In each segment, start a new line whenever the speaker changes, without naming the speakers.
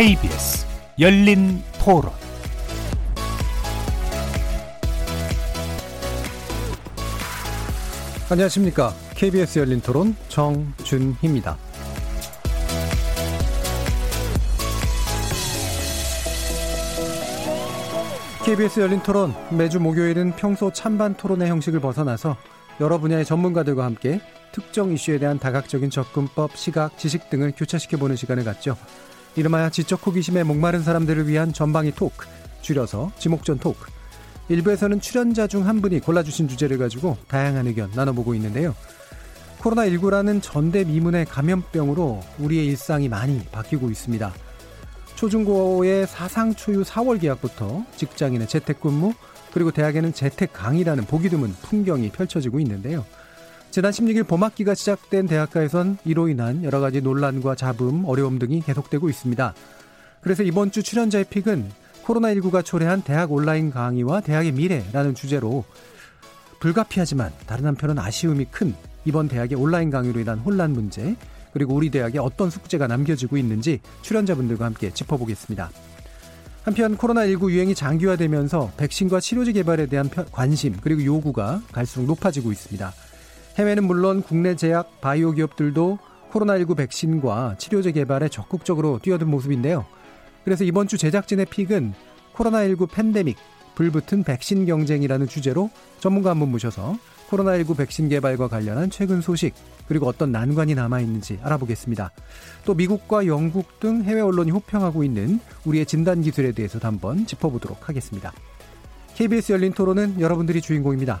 KBS 열린 토론
안녕하십니까. KBS 열린 토론 정준희입니다. KBS 열린 토론 매주 목요일은 평소 찬반 토론의 형식을 벗어나서 여러 분야의 전문가들과 함께 특정 이슈에 대한 다각적인 접근법, 시각, 지식 등을 교차시켜 보는 시간을 갖죠. 이름하여 지적 호기심에 목마른 사람들을 위한 전방위 토크, 줄여서 지목전 토크. 일부에서는 출연자 중 한 분이 골라주신 주제를 가지고 다양한 의견 나눠보고 있는데요. 코로나19라는 전대미문의 감염병으로 우리의 일상이 많이 바뀌고 있습니다. 초중고의 사상 초유 4월 계약부터 직장인의 재택근무, 그리고 대학에는 재택 강의라는 보기 드문 풍경이 펼쳐지고 있는데요. 지난 16일 봄학기가 시작된 대학가에선 이로 인한 여러 가지 논란과 잡음, 어려움 등이 계속되고 있습니다. 그래서 이번 주 출연자의 픽은 코로나19가 초래한 대학 온라인 강의와 대학의 미래라는 주제로 불가피하지만 다른 한편은 아쉬움이 큰 이번 대학의 온라인 강의로 인한 혼란 문제, 그리고 우리 대학에 어떤 숙제가 남겨지고 있는지 출연자분들과 함께 짚어보겠습니다. 한편 코로나19 유행이 장기화되면서 백신과 치료제 개발에 대한 관심 그리고 요구가 갈수록 높아지고 있습니다. 해외는 물론 국내 제약 바이오 기업들도 코로나19 백신과 치료제 개발에 적극적으로 뛰어든 모습인데요. 그래서 이번 주 제작진의 픽은 코로나19 팬데믹, 불붙은 백신 경쟁이라는 주제로 전문가 한 분 모셔서 코로나19 백신 개발과 관련한 최근 소식, 그리고 어떤 난관이 남아있는지 알아보겠습니다. 또 미국과 영국 등 해외 언론이 호평하고 있는 우리의 진단 기술에 대해서도 한번 짚어보도록 하겠습니다. KBS 열린 토론은 여러분들이 주인공입니다.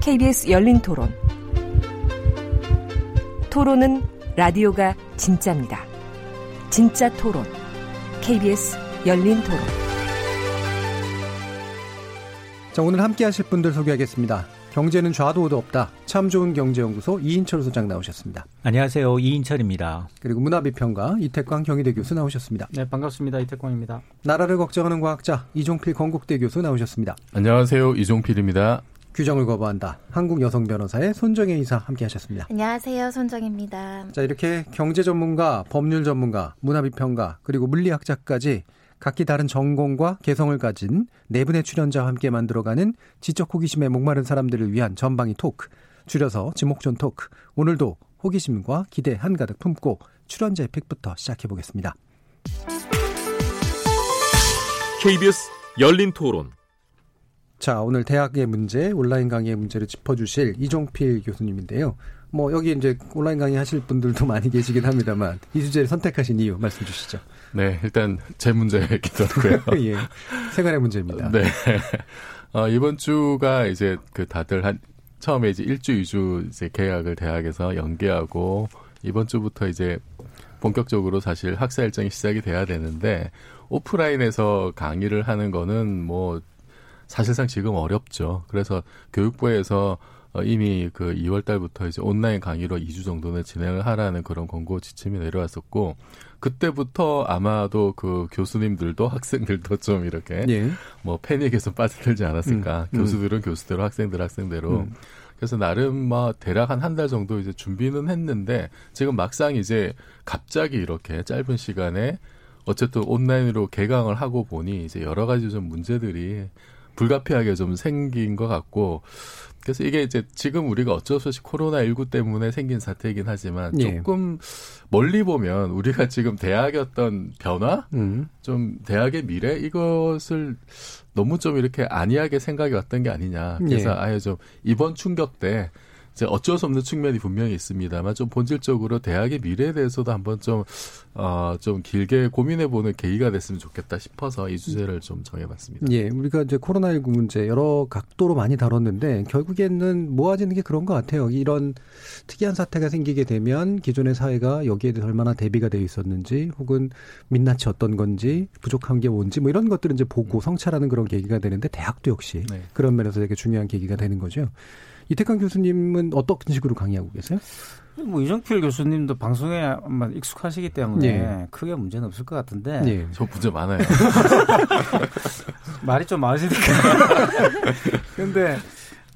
KBS 열린 토론. 토론은 라디오가 진짜입니다. 진짜 토론, KBS 열린 토론.
자, 오늘 함께 하실 분들 소개하겠습니다. 경제는 좌도 우도 없다. 참 좋은 경제연구소 이인철 소장 나오셨습니다.
안녕하세요. 이인철입니다.
그리고 문화비평가 이태광 경희대 교수 나오셨습니다.
네, 반갑습니다. 이태광입니다.
나라를 걱정하는 과학자 이종필 건국대 교수 나오셨습니다.
안녕하세요. 이종필입니다.
규정을 거부한다. 한국 여성 변호사의 손정혜 이사 함께 하셨습니다.
안녕하세요. 손정혜입니다.
자, 이렇게 경제 전문가, 법률 전문가, 문화비평가, 그리고 물리학자까지 각기 다른 전공과 개성을 가진 네 분의 출연자와 함께 만들어가는 지적 호기심에 목마른 사람들을 위한 전방위 토크, 줄여서 지목전 토크. 오늘도 호기심과 기대 한가득 품고 출연자의 픽부터 시작해 보겠습니다.
KBS 열린 토론.
자, 오늘 대학의 문제, 온라인 강의의 문제를 짚어주실 이종필 교수님인데요. 뭐 여기 이제 온라인 강의 하실 분들도 많이 계시긴 합니다만 이 주제를 선택하신 이유 말씀 주시죠.
네, 일단 제 문제이기도 하고요.
예, 생활의 문제입니다.
네. 어, 이번 주가 이제 그 다들 한 처음에 이제 일주, 이주 이제 계약을 대학에서 연계하고 이번 주부터 이제 본격적으로 사실 학사 일정이 시작이 돼야 되는데 오프라인에서 강의를 하는 거는 뭐 사실상 지금 어렵죠. 그래서 교육부에서 어, 이미 그 2월 달부터 이제 온라인 강의로 2주 정도는 진행을 하라는 그런 권고 지침이 내려왔었고 그때부터 아마도 그 교수님들도 학생들도 좀 이렇게 예. 뭐 패닉에 서 빠져들지 않았을까. 음, 음. 교수들은 교수대로 학생들 학생대로. 음. 그래서 나름 뭐 대략 한 한 달 정도 이제 준비는 했는데 지금 막상 이제 갑자기 이렇게 짧은 시간에 어쨌든 온라인으로 개강을 하고 보니 이제 여러 가지 좀 문제들이 불가피하게 좀 생긴 것 같고 그래서 이게 이제 지금 우리가 어쩔 수 없이 코로나19 때문에 생긴 사태이긴 하지만 예. 조금 멀리 보면 우리가 지금 대학의 어떤 변화, 음. 좀 대학의 미래 이것을 너무 좀 이렇게 안이하게 생각이 왔던 게 아니냐. 그래서 예. 아예 좀 이번 충격 때 어쩔 수 없는 측면이 분명히 있습니다만 좀 본질적으로 대학의 미래에 대해서도 한번 좀, 어, 좀 길게 고민해보는 계기가 됐으면 좋겠다 싶어서 이 주제를 좀 정해봤습니다.
예, 우리가 이제 코로나19 문제 여러 각도로 많이 다뤘는데 결국에는 모아지는 게 그런 것 같아요. 이런 특이한 사태가 생기게 되면 기존의 사회가 여기에 대해서 얼마나 대비가 되어 있었는지 혹은 민낯이 어떤 건지 부족한 게 뭔지 뭐 이런 것들을 이제 보고 성찰하는 그런 계기가 되는데 대학도 역시 네. 그런 면에서 되게 중요한 계기가 되는 거죠. 이태강 교수님은 어떤 식으로 강의하고 계세요?
뭐 이정필 교수님도 방송에 아마 익숙하시기 때문에 네. 크게 문제는 없을 것 같은데.
네. 저 문제 많아요.
말이 좀 많으시니까. 근데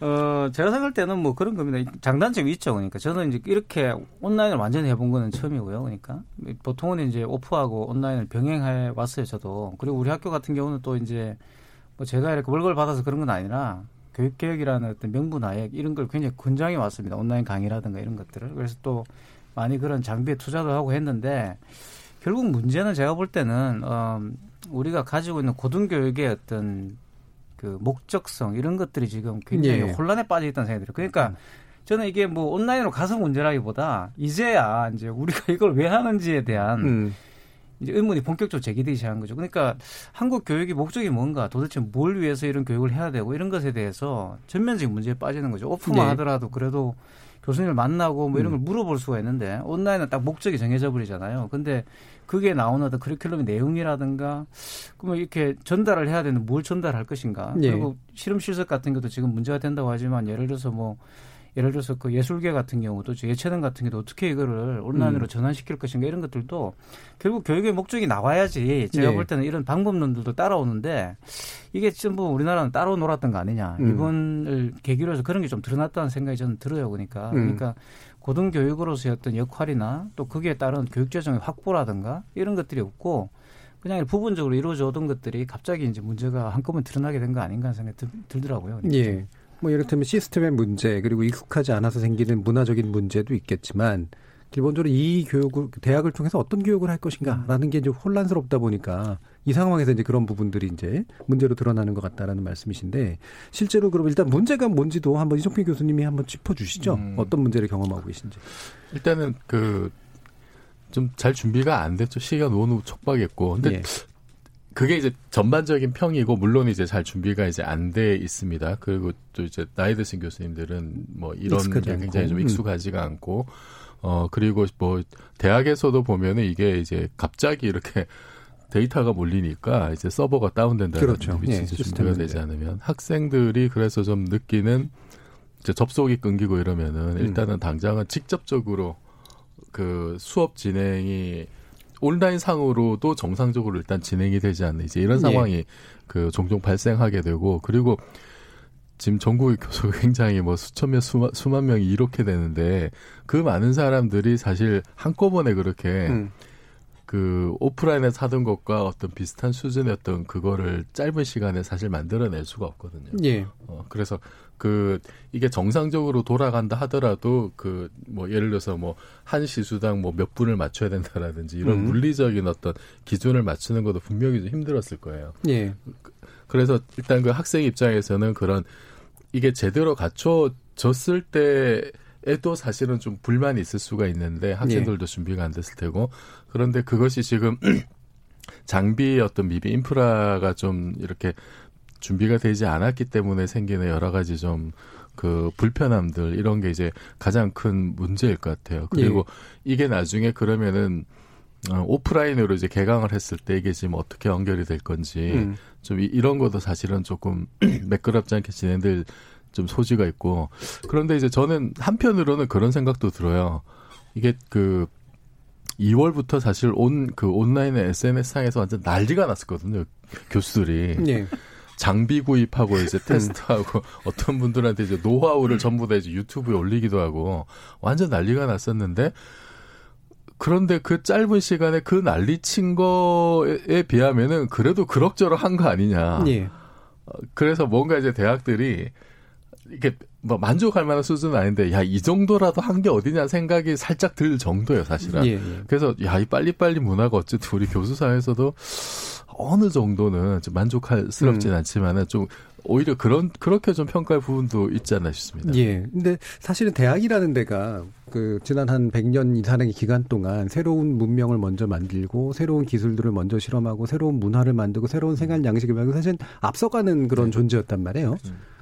어 제가 생각할 때는 뭐 그런 겁니다. 장단점이 있죠. 그러니까 저는 이제 이렇게 온라인을 완전히 해본 거는 처음이고요. 그러니까 보통은 이제 오프하고 온라인을 병행해 왔어요. 저도 그리고 우리 학교 같은 경우는 또 이제 뭐 제가 이렇게 월급을 받아서 그런 건 아니라 교육개혁이라는 어떤 명분하에 이런 걸 굉장히 권장해 왔습니다. 온라인 강의라든가 이런 것들을. 그래서 또 많이 그런 장비에 투자도 하고 했는데 결국 문제는 제가 볼 때는 어, 우리가 가지고 있는 고등교육의 어떤 그 목적성 이런 것들이 지금 굉장히 예. 혼란에 빠져 있다는 생각이 들어요. 그러니까 음. 저는 이게 뭐 온라인으로 가서 문제라기보다 이제야 이제 우리가 이걸 왜 하는지에 대한 음. 이제 의문이 본격적으로 제기되기 시작한 거죠. 그러니까 한국 교육의 목적이 뭔가 도대체 뭘 위해서 이런 교육을 해야 되고 이런 것에 대해서 전면적인 문제에 빠지는 거죠. 오프만 네. 하더라도 그래도 교수님을 만나고 뭐 이런 걸 음. 물어볼 수가 있는데 온라인은 딱 목적이 정해져 버리잖아요. 근데 그게 나오는 어떤 커리큘럼의 내용이라든가 그러면 이렇게 전달을 해야 되는 뭘 전달할 것인가. 네. 그리고 실험 실습 같은 것도 지금 문제가 된다고 하지만 예를 들어서 뭐 예를 들어서 그 예술계 같은 경우도 예체능 같은 경우도 어떻게 이거를 온라인으로 음. 전환시킬 것인가 이런 것들도 결국 교육의 목적이 나와야지 제가 네. 볼 때는 이런 방법론들도 따라오는데 이게 전부 우리나라는 따로 놀았던 거 아니냐 음. 이번을 계기로 해서 그런 게 좀 드러났다는 생각이 저는 들어요 그러니까 음. 그러니까 고등교육으로서의 어떤 역할이나 또 거기에 따른 교육재정의 확보라든가 이런 것들이 없고 그냥 부분적으로 이루어져 오던 것들이 갑자기 이제 문제가 한꺼번에 드러나게 된 거 아닌가 하는 생각이 들 더라고요.
그러니까. 예. 뭐 이를테면 시스템의 문제 그리고 익숙하지 않아서 생기는 문화적인 문제도 있겠지만 기본적으로 이 교육을 대학을 통해서 어떤 교육을 할 것인가라는 게 이제 혼란스럽다 보니까 이 상황에서 이제 그런 부분들이 이제 문제로 드러나는 것 같다라는 말씀이신데 실제로 그럼 일단 문제가 뭔지도 한번 이종필 교수님이 한번 짚어주시죠. 음. 어떤 문제를 경험하고 계신지.
일단은 그 좀 잘 준비가 안 됐죠. 시기가 너무 촉박했고. 근데 예. 그게 이제 전반적인 평이고 물론 이제 잘 준비가 이제 안 돼 있습니다. 그리고 또 이제 나이 드신 교수님들은 뭐 이런 게 굉장히. 좀 음. 익숙하지가 음. 않고 어 그리고 뭐 대학에서도 보면은 이게 이제 갑자기 이렇게 데이터가 몰리니까 이제 서버가 다운된다는 그렇죠. 예, 진짜 준비가 되지 않으면 학생들이 그래서 좀 느끼는 이제 접속이 끊기고 이러면은 음. 일단은 당장은 직접적으로 그 수업 진행이 온라인 상으로도 정상적으로 일단 진행이 되지 않는 이제 이런 예. 상황이 예. 그 종종 발생하게 되고 그리고 지금 전국의 교수가 굉장히 뭐 수천 명, 수만, 수만 명이 이렇게 되는데 그 많은 사람들이 사실 한꺼번에 그렇게 음. 그 오프라인에서 하던 것과 어떤 비슷한 수준의 어떤 그거를 짧은 시간에 사실 만들어낼 수가 없거든요.
예.
어, 그래서 그 이게 정상적으로 돌아간다 하더라도 그 뭐 예를 들어서 뭐 한 시수당 뭐 몇 분을 맞춰야 된다라든지 이런 음. 물리적인 어떤 기준을 맞추는 것도 분명히 좀 힘들었을 거예요.
예.
그래서 일단 그 학생 입장에서는 그런 이게 제대로 갖춰졌을 때 에도 사실은 좀 불만이 있을 수가 있는데 학생들도 예. 준비가 안 됐을 테고 그런데 그것이 지금 장비의 어떤 미비 인프라가 좀 이렇게 준비가 되지 않았기 때문에 생기는 여러 가지 좀 그 불편함들 이런 게 이제 가장 큰 문제일 것 같아요. 그리고 예. 이게 나중에 그러면은 어, 오프라인으로 이제 개강을 했을 때 이게 지금 어떻게 연결이 될 건지 음. 좀 이, 이런 것도 사실은 조금 매끄럽지 않게 진행될 좀 소지가 있고 그런데 이제 저는 한편으로는 그런 생각도 들어요. 이게 그 2월부터 사실 온 그 온라인의 SNS 상에서 완전 난리가 났었거든요. 교수들이. 네. 장비 구입하고 이제 음. 테스트하고 어떤 분들한테 이제 노하우를 전부 다 이제 유튜브에 올리기도 하고 완전 난리가 났었는데 그런데 그 짧은 시간에 그 난리 친 거에 비하면은 그래도 그럭저럭 한 거 아니냐. 예. 그래서 뭔가 이제 대학들이 이게 뭐 만족할 만한 수준은 아닌데 야 이 정도라도 한 게 어디냐 생각이 살짝 들 정도예요 사실은. 예, 예. 그래서 야 이 빨리빨리 문화가 어쨌든 우리 교수 사회에서도 어느 정도는 좀 만족스럽진 않지만은 좀 오히려 그런 그렇게 좀 평가할 부분도 있지 않나 싶습니다.
예. 근데 사실은 대학이라는 데가 그 지난 한 100년 이상의 기간 동안 새로운 문명을 먼저 만들고 새로운 기술들을 먼저 실험하고 새로운 문화를 만들고 새로운 생활 양식을 만들고 사실 앞서가는 그런
네.
존재였단 말이에요.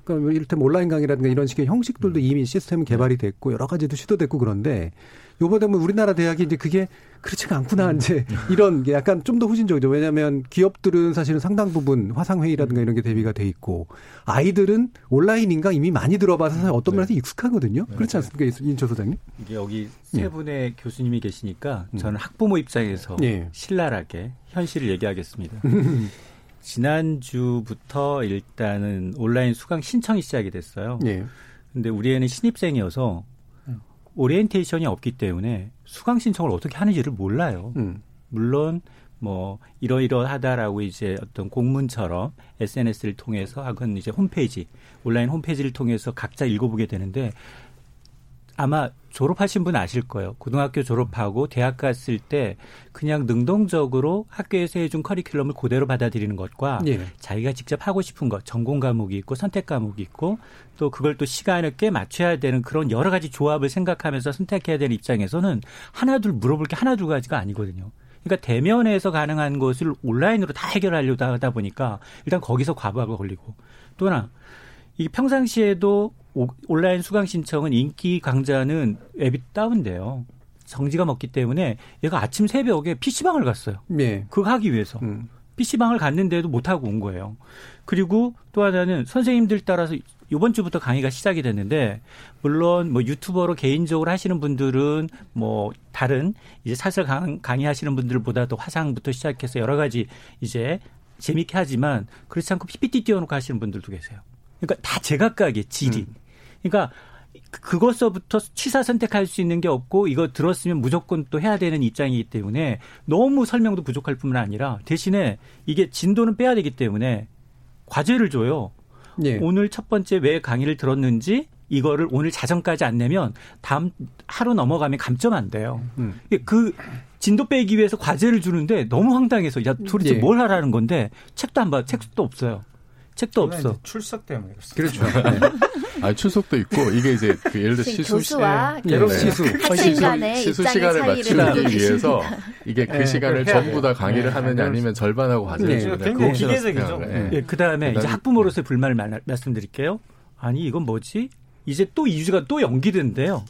그러니까 이를테면 온라인 강의라든가 이런 식의 형식들도 이미 시스템 개발이 됐고 여러 가지도 시도됐고 그런데 요번에 뭐 우리나라 대학이 이제 그게 그렇지가 않구나 이제 이런 게 약간 좀 더 후진적이죠. 왜냐하면 기업들은 사실은 상당 부분 화상회의라든가 이런 게 대비가 돼 있고 아이들은 온라인인가 이미 많이 들어봐서 사실 어떤 면에서 익숙하거든요. 그렇지 않습니까, 인철 소장님?
이게 여기 세
예.
분의 교수님이 계시니까
음.
저는 학부모 입장에서
예.
신랄하게 현실을 얘기하겠습니다. 지난주부터 일단은 온라인 수강 신청이 시작이 됐어요.
예.
근데 우리 애는 신입생이어서 오리엔테이션이 없기 때문에 수강 신청을 어떻게 하는지를 몰라요.
음.
물론 뭐 이러이러하다라고 이제 어떤 공문처럼 SNS를 통해서 혹은 이제 홈페이지 온라인 홈페이지를 통해서 각자 읽어보게 되는데 아마 졸업하신 분 아실 거예요. 고등학교 졸업하고 대학 갔을 때 그냥 능동적으로 학교에서 해준 커리큘럼을 그대로 받아들이는 것과
예.
자기가 직접 하고 싶은 것, 전공 과목이 있고 선택 과목이 있고 또 그걸 또 시간을 꽤 맞춰야 되는 그런 여러 가지 조합을 생각하면서 선택해야 되는 입장에서는 하나둘 물어볼 게 하나 두 가지가 아니거든요. 그러니까 대면에서 가능한 것을 온라인으로 다 해결하려다 하다 보니까 일단 거기서 과부하가 걸리고 또 하나 이 평상시에도 오- 온라인 수강 신청은 인기 강좌는 앱이 다운돼요. 정지가 먹기 때문에 얘가 아침 새벽에 PC방을 갔어요.
예.
그거 하기 위해서.
음.
PC방을 갔는데도 못하고 온 거예요. 그리고 또 하나는 선생님들 따라서 이번 주부터 강의가 시작이 됐는데 물론 뭐 유튜버로 개인적으로 하시는 분들은 뭐 다른 이제 사설 강, 강의하시는 분들보다도 화상부터 시작해서 여러 가지 이제 재밌게 하지만 그렇지 않고 PPT 띄워놓고 하시는 분들도 계세요. 그러니까 다 제각각의 질이. 그러니까 그- 그것서부터 취사 선택할 수 있는 게 없고 이거 들었으면 무조건 또 해야 되는 입장이기 때문에 너무 설명도 부족할 뿐만 아니라 대신에 이게 진도는 빼야 되기 때문에 과제를 줘요.
예.
오늘 첫 번째 왜 강의를 들었는지 이거를 오늘 자정까지 안 내면 다음 하루 넘어가면 감점 안 돼요.
음.
그 진도 빼기 위해서 과제를 주는데 너무 황당해서 야 도대체
예.
뭘 하라는 건데 책도 안 봐. 책도 없어요. 책도 없어.
출석 때문에 그렇습니다.
그렇죠.
아 출석도 있고 이게 이제 그 예를 들어 시수
교수와
예.
괴롭
네.
시수.
학생 간의
시수 시간을 맞추기 위해서. 이게 그
네,
시간을 전부 다. 강의를
네,
하느냐
안
아니면 절반하고 과제를
네.
굉장히 기계적이죠. 네.
예.
예, 그 다음에 이제
그다음에-
학부모로서의 불만을 말, 말씀드릴게요. 아니, 이건 뭐지? 이제 또 2주가 또 연기된대요.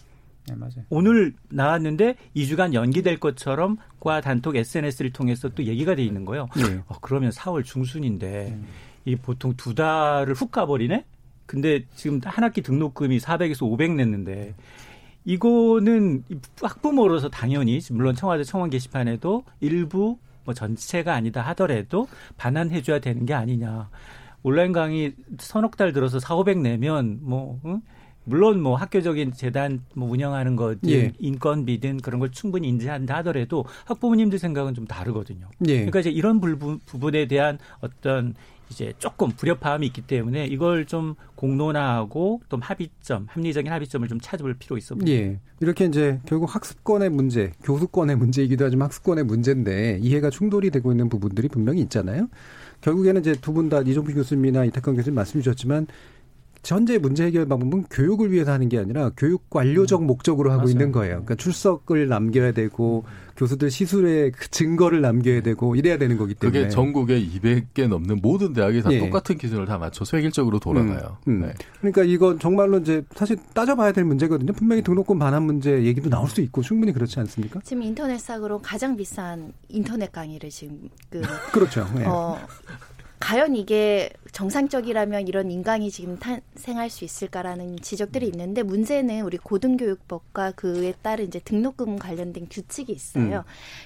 네, 맞아요.
오늘 나왔는데 2주간 연기될 것처럼 과 단톡 SNS를 통해서 또 얘기가 돼 있는 거예요.
예.
어, 그러면 4월 중순인데
음.
이 보통 두 달을 훅 가버리네? 근데 지금 한 학기 등록금이 400에서 500 냈는데 이거는 학부모로서 당연히 물론 청와대 청원 게시판에도 일부 뭐 전체가 아니다 하더라도 반환해 줘야 되는 게 아니냐. 온라인 강의 서너 달 들어서 4, 500 내면 뭐 응? 물론 뭐 학교적인 재단 뭐 운영하는 거든
예.
인건비든 그런 걸 충분히 인지한다 하더라도 학부모님들 생각은 좀 다르거든요.
예.
그러니까 이제 이런 부분, 부분에 대한 어떤 이제 조금 불협화음이 있기 때문에 이걸 좀 공론화하고 또 합의점, 합리적인 합의점을 좀 찾아볼 필요 있어 보입니다.
예. 이렇게 이제 결국 학습권의 문제, 교수권의 문제이기도 하지만 학습권의 문제인데 이해가 충돌이 되고 있는 부분들이 분명히 있잖아요. 결국에는 이제 두 분 다 이종필 교수님이나 이태권 교수님 말씀 주셨지만 현재 문제 해결 방법은 교육을 위해서 하는 게 아니라 교육 관료적 목적으로 하고
맞아요.
있는 거예요. 그러니까 출석을 남겨야 되고 교수들 시술의 그 증거를 남겨야 되고 이래야 되는 거기 때문에
그게 전국에 200개 넘는 모든 대학이 다
예.
똑같은 기준을 다 맞춰서 획일적으로 돌아가요.
음, 음.
네.
그러니까 이건 정말로 이제 사실 따져봐야 될 문제거든요. 분명히 등록금 반환 문제 얘기도 나올 수 있고 충분히 그렇지 않습니까?
지금 인터넷상으로 가장 비싼 인터넷 강의를 지금 그
그렇죠. 예.
어, 과연 이게 정상적이라면 이런 인강이 지금 탄생할 수 있을까라는 지적들이 있는데 문제는 우리 고등교육법과 그에 따른 이제 등록금 관련된 규칙이 있어요.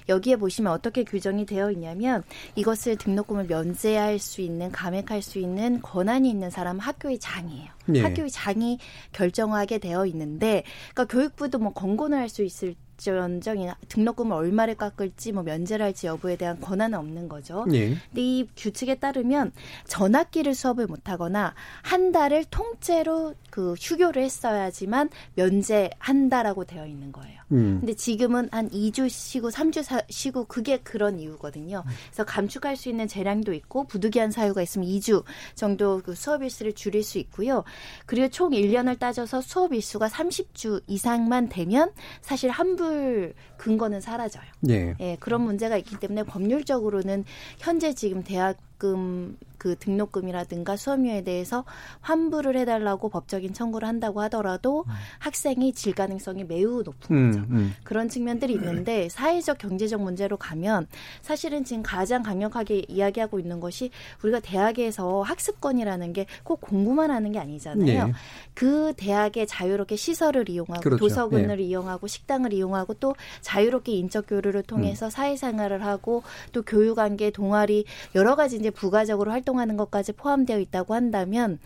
여기에 보시면 어떻게 규정이 되어 있냐면 이것을 등록금을 면제할 수 있는 감액할 수 있는 권한이 있는 사람은 학교의 장이에요.
예.
학교의 장이 결정하게 되어 있는데 그러니까 교육부도 뭐 권고는 할 수 있을 일전적인 등록금을 얼마를 깎을지 뭐 면제를 할지 여부에 대한 권한은 없는 거죠.
예.
근데 이 규칙에 따르면 전학기를 수업을 못 하거나 한 달을 통째로 그 휴교를 했어야지만 면제한다라고 되어 있는 거예요.
음.
근데 지금은 한 2주 쉬고 3주 사, 쉬고 그게 그런 이유거든요. 그래서 감축할 수 있는 재량도 있고 부득이한 사유가 있으면 2주 정도 그 수업 일수를 줄일 수 있고요. 그리고 총 1년을 따져서 수업 일수가 30주 이상만 되면 사실 환불 근거는 사라져요.
예.
예, 그런 문제가 있기 때문에 법률적으로는 현재 지금 대학금 그 등록금이라든가 수업료에 대해서 환불을 해달라고 법적인 청구를 한다고 하더라도 학생이 질 가능성이 매우 높은 거죠.
음, 음.
그런 측면들이 있는데 사회적 경제적 문제로 가면 사실은 지금 가장 강력하게 이야기하고 있는 것이 우리가 대학에서 학습권이라는 게 꼭 공부만 하는 게 아니잖아요.
네.
그 대학의 자유롭게 시설을 이용하고
그렇죠.
도서관을 이용하고 식당을 이용하고 또 자유롭게 인적 교류를 통해서 사회생활을 하고 또 교육관계 동아리 여러 가지 이제 부가적으로 활동하는 것까지 포함되어 있다고 한다면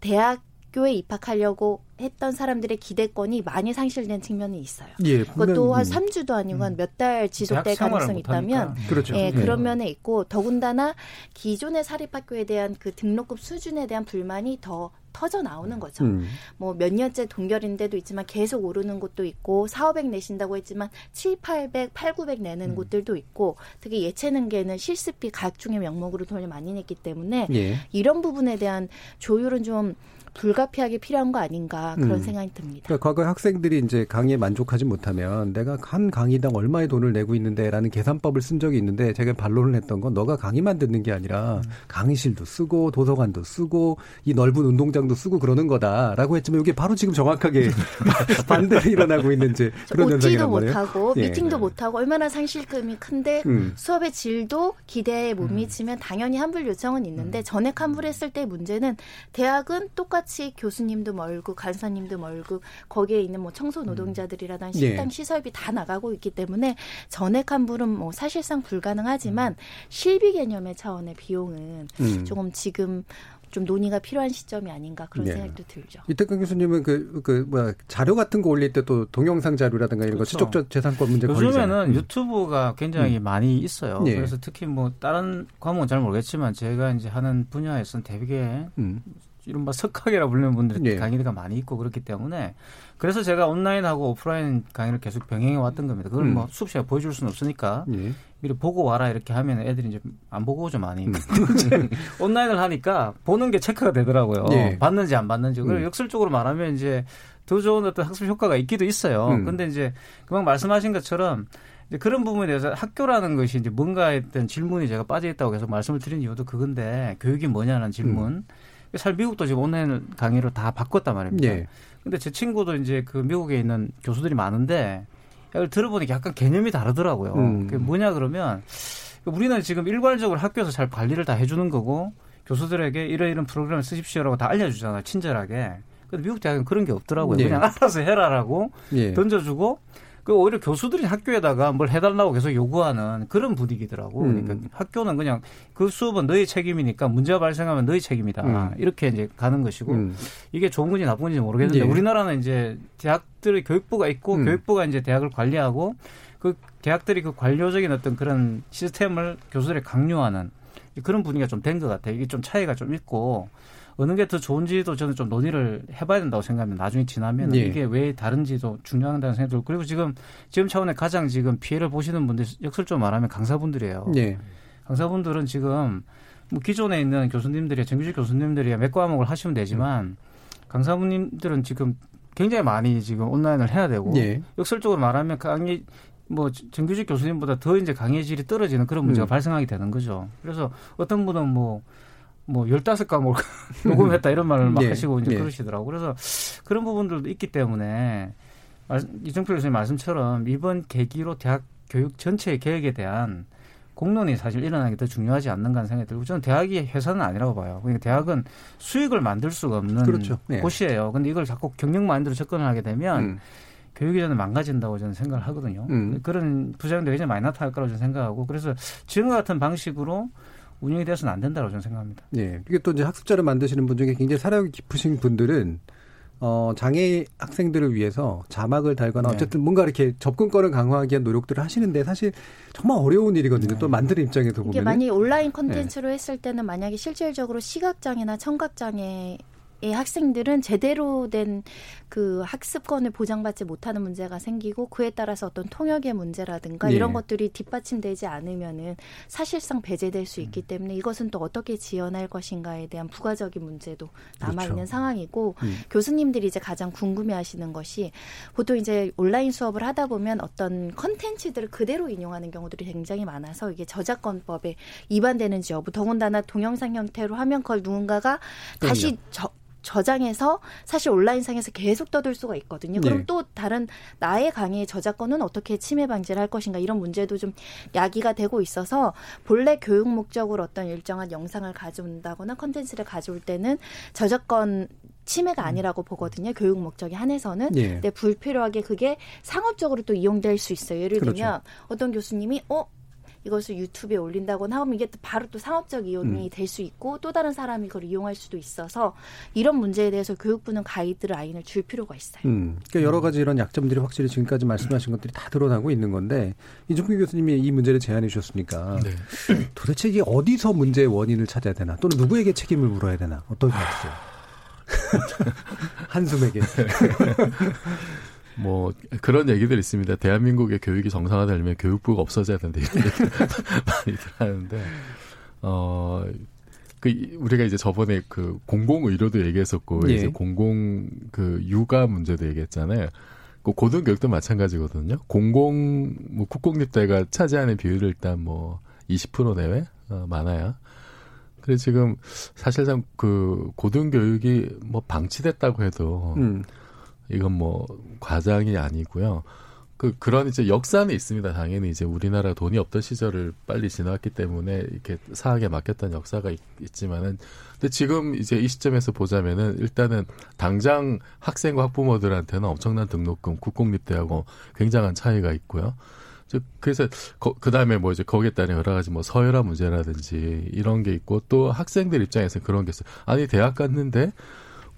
대학 교에 입학하려고 했던 사람들의 기대권이 많이 상실된 측면이 있어요.
예.
그것도 한
분명히-
3주도 아니고 한 몇 달 지속될 가능성이 있다면.
그렇죠.
예,
예.
그런 면에 있고 더군다나 기존의 사립학교에 대한 그 등록금 수준에 대한 불만이 더 터져 나오는 거죠.
음.
뭐몇 년째 동결인 데도 있지만 계속 오르는 곳도 있고 4, 500 내신다고 했지만 7, 800, 8, 900 내는 곳들도 있고 특히 예체능계는 실습비 각종의 명목으로 돈을 많이 냈기 때문에
예.
이런 부분에 대한 조율은 좀 불가피하게 필요한 거 아닌가 그런
음.
생각이 듭니다.
그러니까 과거 학생들이 이제 강의에 만족하지 못하면 내가 한 강의당 얼마의 돈을 내고 있는데라는 계산법을 쓴 적이 있는데 제가 반론을 했던 건 너가 강의만 듣는 게 아니라 강의실도 쓰고 도서관도 쓰고 이 넓은 운동장도 쓰고 그러는 거다라고 했지만 이게 바로 지금 정확하게 반대로 일어나고 있는 이제 그런 현상이란 말이에요.
못하고
예.
미팅도 못하고 얼마나 상실금이 큰데
음.
수업의 질도 기대에 못 미치면 당연히 환불 요청은 있는데 전액 환불했을 때 문제는 대학은 똑같이 교수님도 멀고 간사님도 멀고 거기에 있는 뭐 청소 노동자들이라든지
예.
식당 시설비 다 나가고 있기 때문에 전액 환불은 뭐 사실상 불가능하지만 실비 개념의 차원의 비용은
음.
조금 지금 좀 논의가 필요한 시점이 아닌가 그런
네.
생각도 들죠.
이태강 교수님은 그, 그, 뭐야, 자료 같은 거 올릴 때 또 동영상 자료라든가 이런 거
그렇죠.
지적적 재산권 문제.
요즘에는
음.
유튜브가 굉장히 많이 있어요.
예.
그래서 특히 뭐 다른 과목은 잘 모르겠지만 제가 이제 하는 분야에서는 되게
음.
이른바 석학이라 불리는 분들이
예.
강의가 많이 있고 그렇기 때문에 그래서 제가 온라인하고 오프라인 강의를 계속 병행해 왔던 겁니다. 그걸
음.
뭐 수업 시간에 보여줄 수는 없으니까
예.
미리 보고 와라 이렇게 하면 애들이 이제 안 보고 오죠 많이.
음.
온라인을 하니까 보는 게 체크가 되더라고요.
예.
봤는지 안 봤는지. 그걸
음.
역설적으로 말하면 이제 더 좋은 어떤 학습 효과가 있기도 있어요.
음.
근데 이제 금방 말씀하신 것처럼 이제 그런 부분에 대해서 학교라는 것이 이제 뭔가 했던 질문이 제가 빠져 있다고 계속 말씀을 드린 이유도 그건데 교육이 뭐냐는 질문. 사실 미국도 지금 온라인 강의로 다 바꿨단 말입니다.
예.
근데 제 친구도 이제 그 미국에 있는 교수들이 많은데 이걸 들어보니까 약간 개념이 다르더라고요.
음.
그게 뭐냐 그러면 우리는 지금 일괄적으로 학교에서 잘 관리를 다 해주는 거고 교수들에게 이러이런 프로그램을 쓰십시오라고 다 알려주잖아요. 친절하게. 근데 미국 대학은 그런 게 없더라고요.
예.
그냥 알아서 해라라고
예.
던져주고 그 오히려 교수들이 학교에다가 뭘 해달라고 계속 요구하는 그런 분위기더라고.
음.
그러니까 학교는 그냥 그 수업은 너희 책임이니까 문제가 발생하면 너희 책임이다.
음.
이렇게 이제 가는 것이고
음.
이게 좋은 건지 나쁜 건지 모르겠는데
예.
우리나라는 이제 대학들의 교육부가 있고
음.
교육부가 이제 대학을 관리하고 그 대학들이 그 관료적인 어떤 그런 시스템을 교수들에 강요하는 그런 분위기가 좀 된 것 같아요. 이게 좀 차이가 좀 있고 어느 게 더 좋은지도 저는 좀 논의를 해봐야 된다고 생각합니다. 나중에 지나면
예.
이게 왜 다른지도 중요하다는 생각이 들고 그리고 지금 지금 차원에 가장 지금 피해를 보시는 분들 역설적으로 말하면 강사분들이에요.
예.
강사분들은 지금 뭐 기존에 있는 교수님들이 정규직 교수님들이 몇 과목을 하시면 되지만 강사분님들은 지금 굉장히 많이 지금 온라인을 해야 되고
예.
역설적으로 말하면 강의 뭐 정규직 교수님보다 더 이제 강의 질이 떨어지는 그런 문제가
음.
발생하게 되는 거죠. 그래서 어떤 분은 뭐, 뭐, 15과목 녹음했다 이런 말을 막
예,
하시고 이제
예.
그러시더라고요. 그래서 그런 부분들도 있기 때문에 말- 이정표 교수님 말씀처럼 이번 계기로 대학 교육 전체의 계획에 대한 공론이 사실 일어나는 게 더 중요하지 않는가 하는 생각이 들고 저는 대학이 회사는 아니라고 봐요. 그러니까 대학은 수익을 만들 수가 없는
그렇죠. 예.
곳이에요. 근데 이걸 자꾸 경영 마인드로 접근을 하게 되면
음.
교육이 저는 망가진다고 저는 생각을 하거든요.
음.
그런 부작용도 굉장히 많이 나타날 거라고 저는 생각하고 그래서 지금과 같은 방식으로 운영이 돼서는 안 된다고 저는 생각합니다.
예. 이게 또 이제 학습자를 만드시는 분 중에 굉장히 사랑이 깊으신 분들은 어, 장애 학생들을 위해서 자막을 달거나
네.
어쨌든 뭔가 이렇게 접근권을 강화하기 위한 노력들을 하시는데 사실 정말 어려운 일이거든요. 또 만드는 입장에서
이게
보면.
만약 온라인 콘텐츠로 했을 때는 만약에 실질적으로 시각장애나 청각장애 의 학생들은 제대로 된 그 학습권을 보장받지 못하는 문제가 생기고 그에 따라서 어떤 통역의 문제라든가
예.
이런 것들이 뒷받침되지 않으면은 사실상 배제될 수 있기 때문에 이것은 또 어떻게 지원할 것인가에 대한 부가적인 문제도 남아 있는
그렇죠.
상황이고
음.
교수님들이 이제 가장 궁금해하시는 것이 보통 이제 온라인 수업을 하다 보면 어떤 컨텐츠들을 그대로 인용하는 경우들이 굉장히 많아서 이게 저작권법에 위반되는지 여부 더군다나 동영상 형태로 화면 걸 누군가가 다시 저, 저장해서 사실 온라인상에서 계속 떠들 수가 있거든요. 그럼
네.
또 다른 나의 강의의 저작권은 어떻게 침해 방지를 할 것인가 이런 문제도 좀 야기가 되고 있어서 본래 교육 목적으로 어떤 일정한 영상을 가져온다거나 컨텐츠를 가져올 때는 저작권 침해가 아니라고 보거든요. 교육 목적에 한해서는.
예.
근데 불필요하게 그게 상업적으로 또 이용될 수 있어요. 예를
그렇죠.
들면 어떤 교수님이 어 이것을 유튜브에 올린다거나 하면 이게 또 바로 또 상업적 이용이
음.
될수 있고 또 다른 사람이 그걸 이용할 수도 있어서 이런 문제에 대해서 교육부는 가이드 라인을 줄 필요가 있어요.
음, 그러니까 여러 가지 이런 약점들이 확실히 지금까지 말씀하신 것들이 다 드러나고 있는 건데 이종필 교수님이 이 문제를 제안해 주셨으니까
네.
도대체 이게 어디서 문제의 원인을 찾아야 되나 또는 누구에게 책임을 물어야 되나 어떨 것 같으세요? 한숨에게
뭐 그런 얘기들 있습니다. 대한민국의 교육이 정상화되려면 교육부가 없어져야 된다 이런 얘기 많이들 하는데 어. 그 우리가 이제 저번에 그 공공 의료도 얘기했었고
예.
이제 공공 그 육아 문제도 얘기했잖아요. 그 고등교육도 마찬가지거든요. 공공 뭐 국공립대가 차지하는 비율이 일단 뭐 20% 내외 어, 많아요. 그래 지금 사실상 그 고등교육이 뭐 방치됐다고 해도
음,
이건 뭐 과장이 아니고요. 그 그런 이제 역사는 있습니다. 당연히 이제 우리나라 돈이 없던 시절을 빨리 지나왔기 때문에 이렇게 사학에 맡겼던 역사가 있, 있지만은 근데 지금 이제 이 시점에서 보자면은 일단은 당장 학생과 학부모들한테는 엄청난 등록금 국공립대하고 굉장한 차이가 있고요. 즉 그래서 그 다음에 뭐 이제 거기에 따른 여러 가지 뭐 서열화 문제라든지 이런 게 있고 또 학생들 입장에서 그런 게 있어요. 아니 대학 갔는데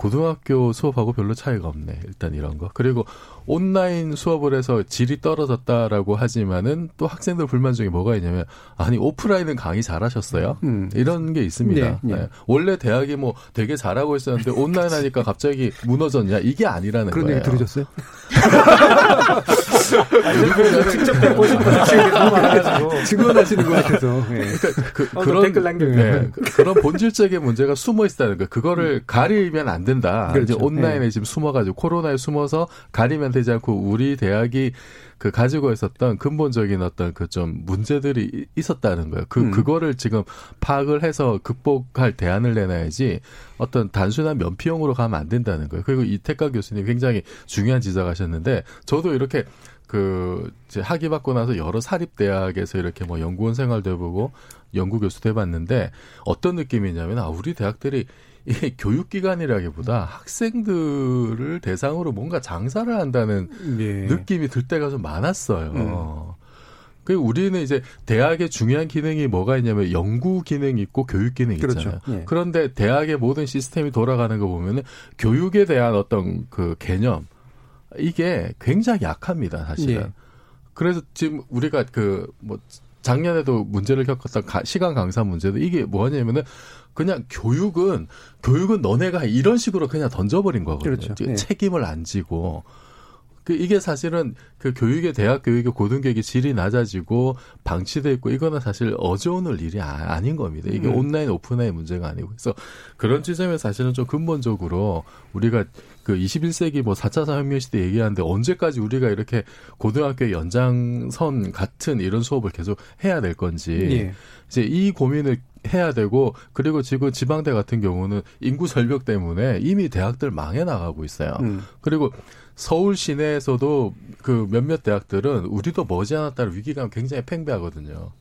고등학교 수업하고 별로 차이가 없네. 일단 이런 거. 그리고 온라인 수업을 해서 질이 떨어졌다라고 하지만은 또 학생들 불만 중에 뭐가 있냐면 아니 오프라인은 강의 잘하셨어요.
음.
이런 게 있습니다.
네, 네.
네. 원래 대학이 뭐 되게 잘하고 있었는데 온라인 하니까 갑자기 무너졌냐? 이게 아니라는
그런
거예요.
얘기 들으셨어요?
직접 너무 많아가지고.
증언하시는 것 같아서. 예.
그,
어,
그런
댓글 남겨주세요.
네, 그- 그런 본질적인 문제가 숨어 있다는 거. 그거를 가리면 안 된다.
그렇죠.
이제 온라인에
네.
지금 숨어가지고 코로나에 숨어서 가리면 되지 않고 우리 대학이 그 가지고 있었던 근본적인 어떤 그 좀 문제들이 이- 있었다는 거예요. 그
음.
그거를 지금 파악을 해서 극복할 대안을 내놔야지 어떤 단순한 면피용으로 가면 안 된다는 거예요. 그리고 이태가 교수님 굉장히 중요한 지적하셨는데 저도 이렇게 그 이제 학위 받고 나서 여러 사립 대학에서 이렇게 뭐 연구원 생활도 해보고 연구 교수도 해봤는데 어떤 느낌이냐면 아 우리 대학들이 이게 교육기관이라기보다 학생들을 대상으로 뭔가 장사를 한다는
예.
느낌이 들 때가 좀 많았어요.
음.
그 우리는 이제 대학의 중요한 기능이 뭐가 있냐면 연구 기능이 있고 교육 기능이 있잖아요.
그렇죠. 예.
그런데 대학의 모든 시스템이 돌아가는 거 보면은 교육에 대한 어떤 그 개념 이게 굉장히 약합니다, 사실은.
예.
그래서 지금 우리가 그 뭐 작년에도 문제를 겪었던 가- 시간 강사 문제도 이게 뭐냐면은 그냥 교육은 교육은 너네가 해. 이런 식으로 그냥 던져버린 거거든요.
그렇죠. 예.
책임을 안 지고 그 이게 사실은 그 교육의 대학 교육의 고등교육의 질이 낮아지고 방치돼 있고 이거는 사실 어제 오늘 일이 아, 닌 겁니다. 이게
음.
온라인 오프라인 문제가 아니고 그래서 그런 지점에서 사실은 좀 근본적으로 우리가 그 21세기 뭐 4차 산업혁명 시대 얘기하는데 언제까지 우리가 이렇게 고등학교 연장선 같은 이런 수업을 계속 해야 될 건지
예.
이제 이 고민을 해야 되고 그리고 지금 지방대 같은 경우는 인구 절벽 때문에 이미 대학들 망해 나가고 있어요.
음.
그리고 서울 시내에서도 그 몇몇 대학들은 우리도 머지않았다는 위기감 굉장히 팽배하거든요.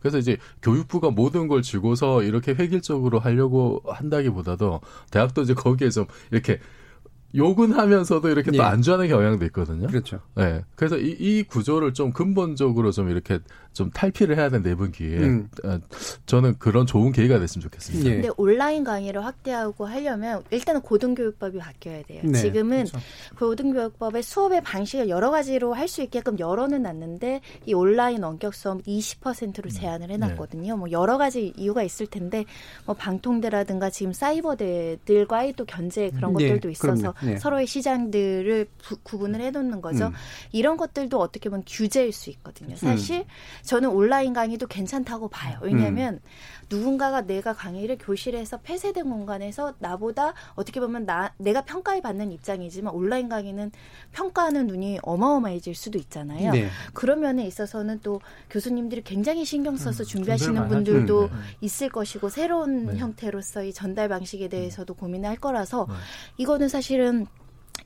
그래서 이제 교육부가 모든 걸 쥐고서 이렇게 획일적으로 하려고 한다기보다도 대학도 이제 거기에 좀 이렇게 욕은 하면서도 이렇게
예.
또 안주하는 경향도 있거든요.
그렇죠.
네. 그래서 이, 이 구조를 좀 근본적으로 좀 이렇게 좀 탈피를 해야 된다 이번 기회에
음.
어, 저는 그런 좋은 계기가 됐으면 좋겠습니다.
예.
근데 온라인 강의를 확대하고 하려면 일단은 고등교육법이 바뀌어야 돼요.
네,
지금은
그렇죠.
고등교육법의 수업의 방식을 여러 가지로 할 수 있게끔 열어는 놨는데 이 온라인 원격 수업 20%로 제한을 해놨거든요. 뭐 여러 가지 이유가 있을 텐데 뭐 방통대라든가 지금 사이버대들과의 또 견제 그런
예,
것들도 있어서
그럼요. 예.
서로의 시장들을 부- 구분을 해놓는 거죠.
음.
이런 것들도 어떻게 보면 규제일 수 있거든요. 사실 저는 온라인 강의도 괜찮다고 봐요. 왜냐하면 누군가가 내가 강의를 교실에서 폐쇄된 공간에서 나보다 어떻게 보면 나 내가 평가에 받는 입장이지만 온라인 강의는 평가하는 눈이 어마어마해질 수도 있잖아요.
네.
그런 면에 있어서는 또 교수님들이 굉장히 신경 써서 준비하시는
많이 하죠.
분들도
음,
있을 것이고 새로운
네.
형태로서의 전달 방식에 대해서도 고민을 할 거라서
네.
이거는 사실은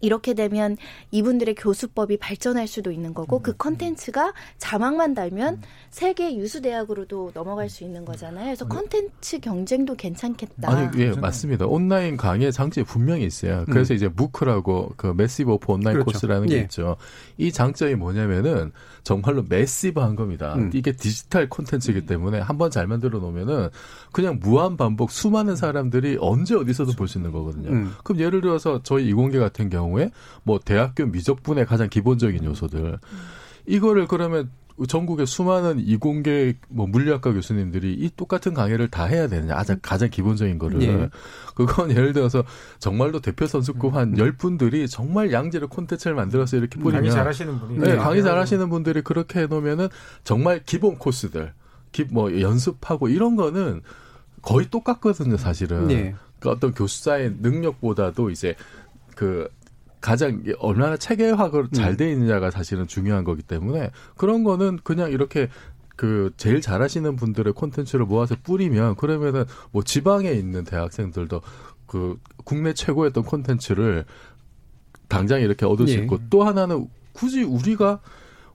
이렇게 되면 이분들의 교수법이 발전할 수도 있는 거고 그 컨텐츠가 자막만 달면 세계 유수 대학으로도 넘어갈 수 있는 거잖아요. 그래서 컨텐츠 경쟁도 괜찮겠다.
아니, 예, 맞습니다. 온라인 강의의 장점이 분명히 있어요. 그래서 이제 MOOC라고 그 Massive Open Online
그렇죠.
Course라는 게
예.
있죠. 이 장점이 뭐냐면은 정말로 매시브한 겁니다.
음.
이게 디지털 콘텐츠이기 때문에 한 번 잘 만들어 놓으면은 그냥 무한 반복 수많은 사람들이 언제 어디서도 볼 수 있는 거거든요.
음.
그럼 예를 들어서 저희 이공계 같은 경우 에 뭐 대학교 미적분의 가장 기본적인 요소들 이거를 그러면 전국의 수많은 이공계 뭐 물리학과 교수님들이 이 똑같은 강의를 다 해야 되느냐 가장 가장 기본적인 거를
예.
그건 예를 들어서 정말로 대표 선수급 한 열 분들이 정말 양질의 콘텐츠를 만들어서 이렇게 뿌리면
강의 잘하시는 분이
네, 강의 잘하시는 분들이 그렇게 해 놓으면은 정말 기본 코스들, 기, 뭐 연습하고 이런 거는 거의 똑같거든요, 사실은.
네.
그 어떤 교수자의 능력보다도 이제 그 가장 얼마나 체계화가 잘돼 있느냐가 사실은 중요한 거기 때문에 그런 거는 그냥 이렇게 그 제일 잘하시는 분들의 콘텐츠를 모아서 뿌리면 그러면은 뭐 지방에 있는 대학생들도 그 국내 어떤 콘텐츠를 당장 이렇게 얻을 수
예.
있고 또 하나는 굳이 우리가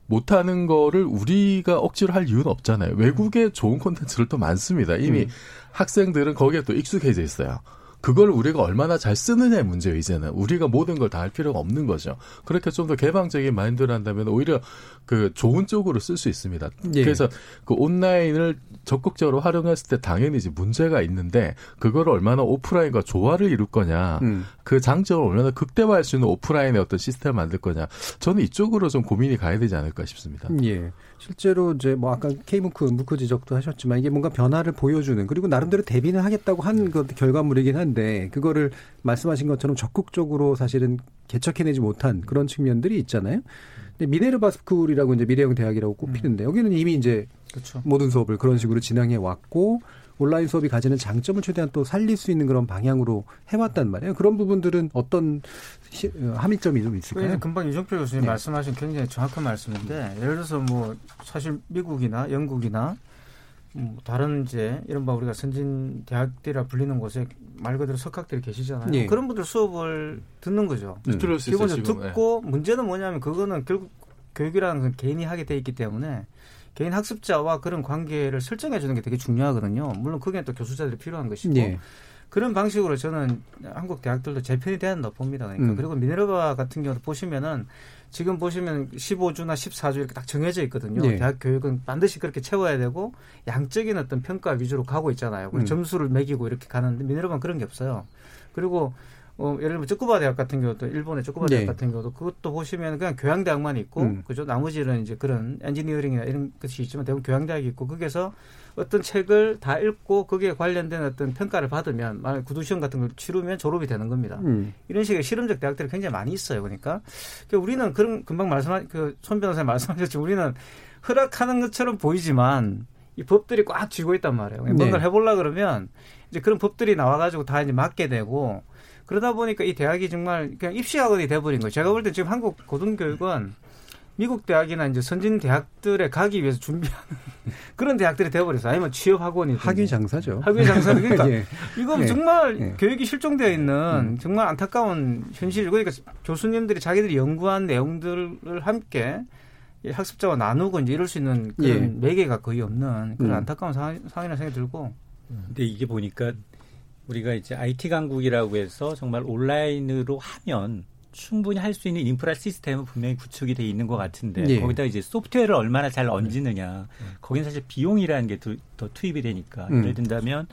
못하는 거를 우리가 억지로 할 이유는 없잖아요. 외국에 좋은 콘텐츠를 또 많습니다. 이미
음.
학생들은 거기에 또 익숙해져 있어요. 그걸 우리가 얼마나 잘 쓰느냐의 문제예요, 이제는. 우리가 모든 걸 다 할 필요가 없는 거죠. 그렇게 좀 더 개방적인 마인드를 한다면 오히려 그 좋은 쪽으로 쓸 수 있습니다.
예.
그래서 그 온라인을 적극적으로 활용했을 때 당연히 이제 문제가 있는데 그거를 얼마나 오프라인과 조화를 이룰 거냐.
음.
그 장점을 얼마나 극대화할 수 있는 오프라인의 어떤 시스템을 만들 거냐. 저는 이쪽으로 좀 고민이 가야 되지 않을까 싶습니다.
예. 실제로 이제 뭐 아까 K무크, 무크 지적도 하셨지만 이게 뭔가 변화를 보여주는 그리고 나름대로 대비는 하겠다고 한것 결과물이긴 한데 그거를 말씀하신 것처럼 적극적으로 사실은 개척해내지 못한 그런 측면들이 있잖아요. 근데 미네르바 스쿨이라고 이제 미래형 대학이라고 꼽히는데 여기는 이미 이제
그렇죠.
모든 수업을 그런 식으로 진행해 왔고 온라인 수업이 가지는 장점을 최대한 또 살릴 수 있는 그런 방향으로 해왔단 말이에요. 그런 부분들은 어떤 시- 어, 함의점이 좀 있을까요?
금방 유정표 교수님
네.
말씀하신 굉장히 정확한 말씀인데 예를 들어서 뭐 사실 미국이나 영국이나 뭐 다른 이제 이른바 우리가 선진 대학들이라 불리는 곳에 말 그대로 석학들이 계시잖아요.
예.
그런 분들 수업을 듣는 거죠.
음.
들을 수 있어요,
기본적으로. 듣고 문제는 뭐냐면 그거는 결국 교육이라는 건 개인이 하게 돼 있기 때문에 개인 학습자와 그런 관계를 설정해 주는 게 되게 중요하거든요. 물론 그게 또 교수자들이 필요한 것이고
예.
그런 방식으로 저는 한국 대학들도 재편이 돼야 한다고 봅니다. 그러니까
음.
그리고 미네르바 같은 경우도 보시면은 지금 보시면 15주나 14주 이렇게 딱 정해져 있거든요.
네.
대학 교육은 반드시 그렇게 채워야 되고 양적인 어떤 평가 위주로 가고 있잖아요.
음.
점수를 매기고 이렇게 가는데 미네르바는 그런 게 없어요. 그리고 어, 예를 들면 쯔쿠바 대학 같은 경우도 일본의 쯔쿠바
네.
대학 같은 경우도 그것도 보시면 그냥 교양 대학만 있고
음.
그죠 나머지는 이제 그런 엔지니어링이나 이런 것이 있지만 대부분 교양 대학이 있고 거기에서 어떤 책을 다 읽고 거기에 관련된 어떤 평가를 받으면 만약 구두 시험 같은 걸 치르면 졸업이 되는 겁니다.
음.
이런 식의 실험적 대학들이 굉장히 많이 있어요. 그러니까 그 우리는 그런 금방 말씀한 그손 변호사님 말씀하셨지만 우리는 허락하는 것처럼 보이지만 이 법들이 꽉 쥐고 있단 말이에요.
네.
뭔가를 해보려 그러면 이제 그런 법들이 나와가지고 다 이제 맞게 되고 그러다 보니까 이 대학이 정말 그냥 입시학원이 돼버린 거예요. 제가 볼 때 지금 한국 고등교육은 미국 대학이나 이제 선진 대학들에 가기 위해서 준비하는 그런 대학들이 돼버렸어요. 아니면 취업 학원이
학위 장사죠.
학위 장사 그러니까
예.
이건
예.
정말
예.
교육이 실종되어 있는 정말 안타까운 현실이고 그러니까 교수님들이 자기들이 연구한 내용들을 함께 이 학습자와 나누고 이제 이럴 수 있는 그런
예.
매개가 거의 없는 그런
음.
안타까운 상황, 상황이라는 생각이 들고
근데 이게 보니까 우리가 이제 IT 강국이라고 해서 정말 온라인으로 하면 충분히 할 수 있는 인프라 시스템은 분명히 구축이 돼 있는 것 같은데
예.
거기다 이제 소프트웨어를 얼마나 잘 얹느냐 거기는 사실 비용이라는 게 더 투입이 되니까
음.
예를 든다면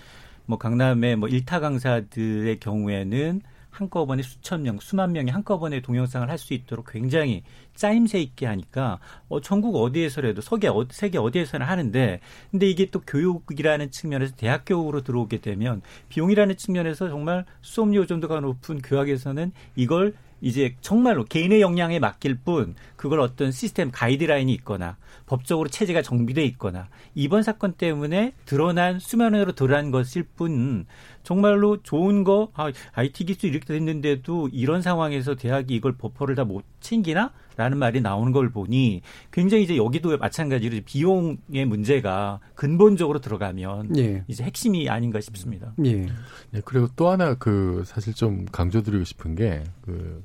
뭐 강남의 뭐 일타 강사들의 경우에는 한꺼번에 수천 명, 수만 명이 한꺼번에 동영상을 할 수 있도록 굉장히 짜임새 있게 하니까 어 전국 어디에서라도 세계 어, 세계 어디에서나 하는데 근데 이게 또 교육이라는 측면에서 대학 교육으로 들어오게 되면 비용이라는 측면에서 정말 수업료 정도가 높은 교학에서는 이걸 이제 정말로 개인의 역량에 맡길 뿐 그걸 어떤 시스템 가이드라인이 있거나 법적으로 체제가 정비돼 있거나 이번 사건 때문에 드러난 수면으로 드러난 것일 뿐 정말로 좋은 거 아, IT 기술 이렇게 됐는데도 이런 상황에서 대학이 이걸 버퍼를 다 못 챙기나? 라는 말이 나오는 걸 보니 굉장히 이제 여기도 마찬가지로 비용의 문제가 근본적으로 들어가면
예.
이제 핵심이 아닌가 싶습니다.
예.
네, 그리고 또 하나 그 사실 좀 강조드리고 싶은 게 그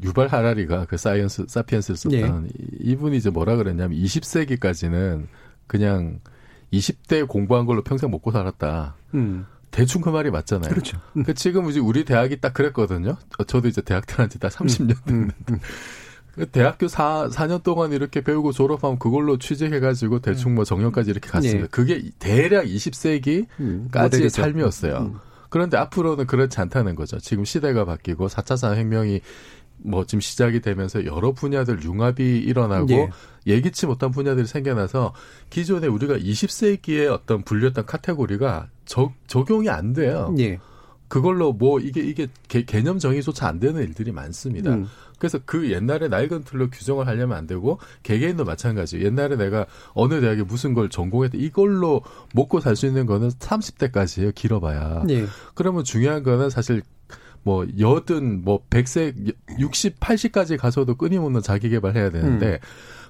그 유발 하라리가 그 사이언스 사피엔스를 썼던 이- 이분이 이제 뭐라 그랬냐면 20세기까지는 그냥 20대 공부한 걸로 평생 먹고 살았다.
음.
대충 그 말이 맞잖아요.
그렇죠. 음.
그 지금 이제 우리 대학이 딱 그랬거든요. 어, 저도 이제 대학 다닌 지 다 30년
음.
됐는데. 그 대학교 4, 4년 동안 이렇게 배우고 졸업하면 그걸로 취직해가지고 대충 뭐 정년까지 이렇게 갔습니다.
예.
그게 대략 20세기까지의
음.
삶이었어요.
음.
그런데 앞으로는 그렇지 않다는 거죠. 지금 시대가 바뀌고 4차 산업혁명이 뭐 지금 시작이 되면서 여러 분야들 융합이 일어나고
예.
예기치 못한 분야들이 생겨나서 기존에 우리가 20세기에 어떤 불렸던 카테고리가 적, 적용이 안 돼요.
예.
그걸로 뭐 이게 이게 개, 개념 정의조차 안 되는 일들이 많습니다.
음.
그래서 그 옛날에 낡은 틀로 규정을 하려면 안 되고 개개인도 마찬가지. 옛날에 내가 어느 대학에 무슨 걸 전공했다 이걸로 먹고 살 수 있는 거는 30대까지예요. 길어봐야.
예.
그러면 중요한 거는 사실 뭐 여든 뭐 100세 60, 80까지 가서도 끊임없는 자기 개발해야 되는데
음.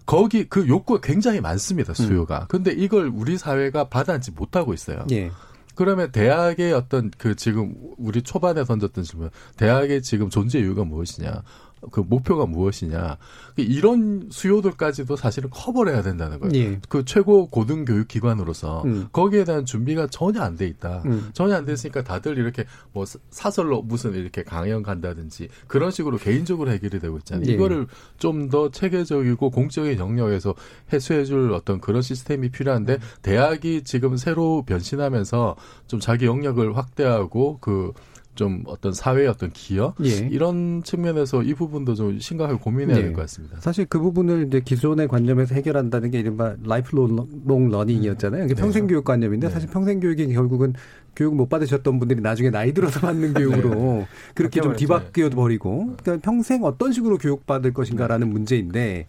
거기 그 욕구가 굉장히 많습니다. 수요가. 근데 이걸 우리 사회가 받아들지 못하고 있어요.
예.
그러면 대학의 어떤 그 지금 우리 초반에 던졌던 질문, 대학의 지금 존재 이유가 무엇이냐, 그 목표가 무엇이냐, 이런 수요들까지도 사실은 커버를 해야 된다는 거예요.
예.
그 최고 고등 교육 기관으로서
음.
거기에 대한 준비가 전혀 안 돼 있다.
음.
전혀 안 됐으니까 다들 이렇게 뭐 사- 사설로 무슨 이렇게 강연 간다든지 그런 식으로 개인적으로 해결이 되고 있잖아요.
예.
이거를 좀 더 체계적이고 공적인 영역에서 해소해줄 어떤 그런 시스템이 필요한데 대학이 지금 새로 변신하면서 좀 자기 영역을 확대하고 그 좀 어떤 사회의 어떤 기여
예.
이런 측면에서 이 부분도 좀 심각하게 고민해야
예.
될것 같습니다.
사실 그 부분을 이제 기존의 관점에서 해결한다는 게 이른바 lifelong learning이었잖아요. 이게 평생 교육 관념인데
네.
사실 평생 교육이 결국은 교육 못 받으셨던 분들이 나중에 나이 들어서 받는 교육으로 그렇게 좀. 뒤바뀌어 버리고 그러니까 평생 어떤 식으로 교육받을 것인가라는 문제인데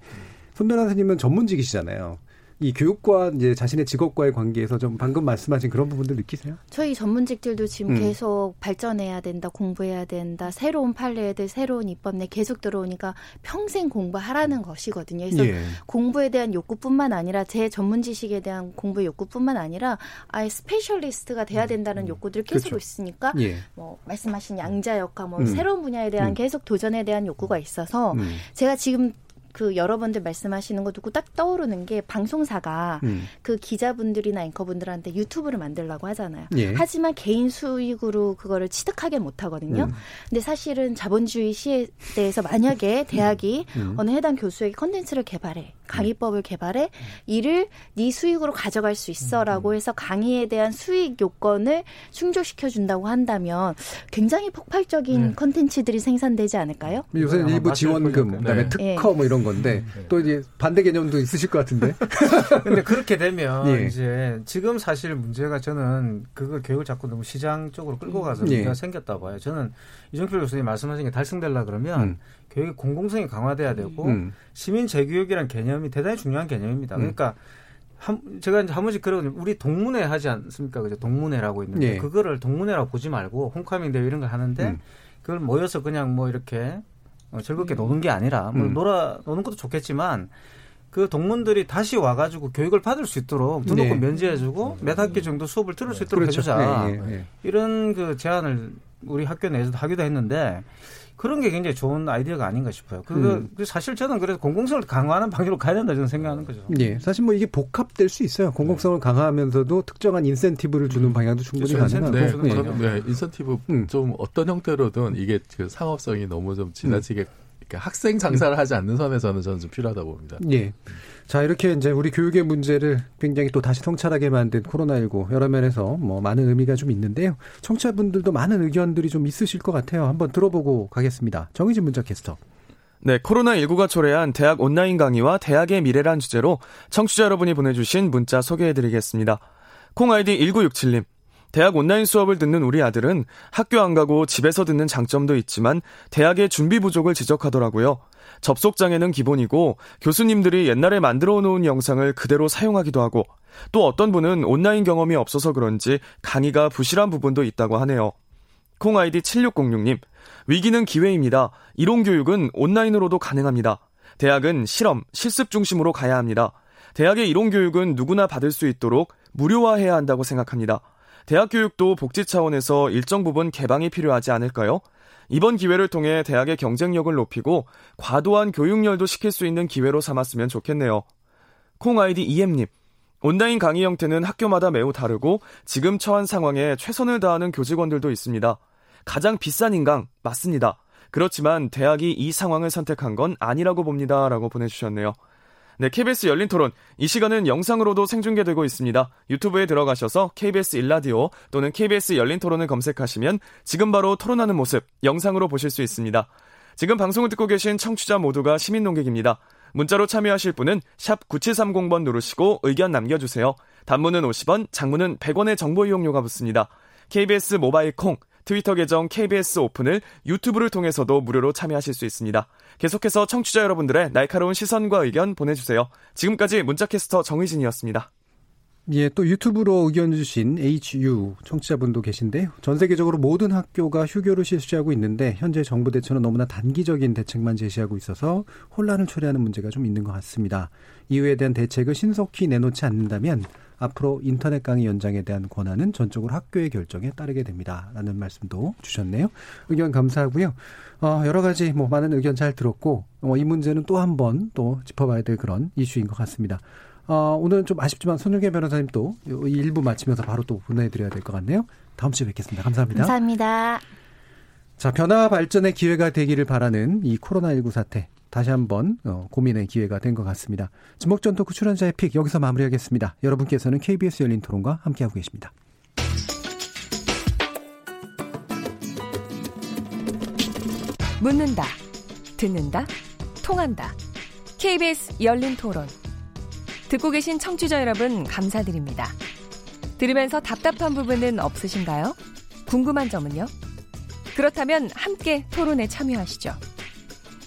손 변호사님은 전문직이시잖아요. 이 교육과 이제 자신의 직업과의 관계에서 좀 방금 말씀하신 그런 부분들 느끼세요?
저희 전문직들도 지금
음.
계속 발전해야 된다, 공부해야 된다, 새로운 판례들, 새로운 입법내 계속 들어오니까 평생 공부하라는 것이거든요. 그래서
예.
공부에 대한 욕구뿐만 아니라 제 전문 지식에 대한 공부의 욕구뿐만 아니라 아예 스페셜리스트가 돼야 된다는 욕구들이 계속
그렇죠.
있으니까
예.
뭐 말씀하신 양자역학 뭐
음.
새로운 분야에 대한
음.
계속 도전에 대한 욕구가 있어서
음.
제가 지금 그 여러분들 말씀하시는 거 듣고 딱 떠오르는 게 방송사가
음.
그 기자분들이나 앵커분들한테 유튜브를 만들라고 하잖아요.
예.
하지만 개인 수익으로 그거를 취득하게 못 하거든요.
음.
근데 사실은 자본주의 시대에서 만약에 대학이
음.
어느 해당 교수에게 컨텐츠를 개발해, 강의법을 개발해, 이를 네 수익으로 가져갈 수
음.
있어라고 해서 강의에 대한 수익 요건을 충족시켜 준다고 한다면 굉장히 폭발적인
네.
컨텐츠들이 생산되지 않을까요?
요새는
아마
일부
맞을
지원금. 그다음에
네.
특허 뭐 이런 건데 또 이제 반대 개념도 있으실 것 같은데.
근데 그렇게 되면
예.
이제 지금 사실 문제가 저는 그거 교육을 자꾸 너무 시장 쪽으로 끌고 가서
예.
문제가 생겼다 봐요. 저는 이종필 교수님 말씀하신 게 달성되려 그러면
음.
교육의 공공성이 강화돼야 되고
음.
시민 재교육이라는 개념이 대단히 중요한 개념입니다.
음.
그러니까 한, 제가 이제 한 번씩 그러거든요. 우리 동문회 하지 않습니까? 그죠? 동문회라고 있는데
예.
그거를 동문회라고 보지 말고 홈카밍 대회 이런 걸 하는데
음.
그걸 모여서 그냥 뭐 이렇게 어, 즐겁게 노는 게 아니라 뭐
음.
놀아 노는 것도 좋겠지만 그 동문들이 다시 와가지고 교육을 받을 수 있도록 등록금
네.
면제해주고 몇 학기 정도 수업을 들을 수 있도록
그렇죠.
해주자
예, 예, 예.
이런 그 제안을 우리 학교 내에서도 하기도 했는데 그런 게 굉장히 좋은 아이디어가 아닌가 싶어요. 그
음.
그 사실 저는 그래서 공공성을 강화하는 방향으로 가야 된다 저는 생각하는 거죠.
예, 사실 뭐 이게 복합될 수 있어요. 공공성을 강화하면서도 특정한 인센티브를 주는 방향도 충분히. 가능하고.
네.
거죠.
저는 네, 인센티브
음.
좀 어떤 형태로든 이게 그 상업성이 너무 좀 지나치게 그러니까 학생 장사를 하지 않는 선에서는 저는 좀 필요하다 고 봅니다.
예. 자, 이렇게 이제 우리 교육의 문제를 굉장히 또 다시 성찰하게 만든 코로나19 여러 면에서 뭐 많은 의미가 좀 있는데요. 청취자분들도 많은 의견들이 좀 있으실 것 같아요. 한번 들어보고 가겠습니다. 정희진 문자 캐스터.
네, 코로나19가 초래한 대학 온라인 강의와 대학의 미래란 주제로 청취자 여러분이 보내주신 문자 소개해드리겠습니다. 콩 아이디 1967님. 대학 온라인 수업을 듣는 우리 아들은 학교 안 가고 집에서 듣는 장점도 있지만 대학의 준비 부족을 지적하더라고요. 접속 장애는 기본이고 교수님들이 옛날에 만들어 놓은 영상을 그대로 사용하기도 하고 또 어떤 분은 온라인 경험이 없어서 그런지 강의가 부실한 부분도 있다고 하네요. 콩 아이디 7606님. 위기는 기회입니다. 이론 교육은 온라인으로도 가능합니다. 대학은 실험, 실습 중심으로 가야 합니다. 대학의 이론 교육은 누구나 받을 수 있도록 무료화해야 한다고 생각합니다. 대학 교육도 복지 차원에서 일정 부분 개방이 필요하지 않을까요? 이번 기회를 통해 대학의 경쟁력을 높이고 과도한 교육열도 시킬 수 있는 기회로 삼았으면 좋겠네요. 콩 아이디 이엠님. 온라인 강의 형태는 학교마다 매우 다르고 지금 처한 상황에 최선을 다하는 교직원들도 있습니다. 가장 비싼 인강 맞습니다. 그렇지만 대학이 이 상황을 선택한 건 아니라고 봅니다. 라고 보내주셨네요. 네, KBS 열린 토론. 이 시간은 영상으로도 생중계되고 있습니다. 유튜브에 들어가셔서 KBS 일라디오 또는 KBS 열린 토론을 검색하시면 지금 바로 토론하는 모습 영상으로 보실 수 있습니다. 지금 방송을 듣고 계신 청취자 모두가 시민 농객입니다. 문자로 참여하실 분은 샵 9730번 누르시고 의견 남겨주세요. 단문은 50원, 장문은 100원의 정보 이용료가 붙습니다. KBS 모바일 콩, 트위터 계정 KBS 오픈을 유튜브를 통해서도 무료로 참여하실 수 있습니다. 계속해서 청취자 여러분들의 날카로운 시선과 의견 보내주세요. 지금까지 문자캐스터 정의진이었습니다.
예, 또 유튜브로 의견 주신 HU 청취자분도 계신데요. 전 세계적으로 모든 학교가 휴교를 실시하고 있는데 현재 정부 대처는 너무나 단기적인 대책만 제시하고 있어서 혼란을 초래하는 문제가 좀 있는 것 같습니다. 이유에 대한 대책을 신속히 내놓지 않는다면 앞으로 인터넷 강의 연장에 대한 권한은 전적으로 학교의 결정에 따르게 됩니다. 라는 말씀도 주셨네요. 의견 감사하고요. 어, 여러 가지 뭐 많은 의견 잘 들었고 어, 이 문제는 또 한 번 또 짚어봐야 될 그런 이슈인 것 같습니다. 어, 오늘은 좀 아쉽지만 손윤계 변호사님 또이 일부 마치면서 바로 또 보내드려야 될 것 같네요. 다음 주에 뵙겠습니다. 감사합니다.
감사합니다.
자, 변화 발전의 기회가 되기를 바라는 이 코로나19 사태. 다시 한번 어, 고민의 기회가 된 것 같습니다. 지목전 토크 출연자의 픽 여기서 마무리하겠습니다. 여러분께서는 KBS 열린 토론과 함께하고 계십니다.
묻는다, 듣는다, 통한다. KBS 열린 토론. 듣고 계신 청취자 여러분, 감사드립니다. 들으면서 답답한 부분은 없으신가요? 궁금한 점은요? 그렇다면 함께 토론에 참여하시죠.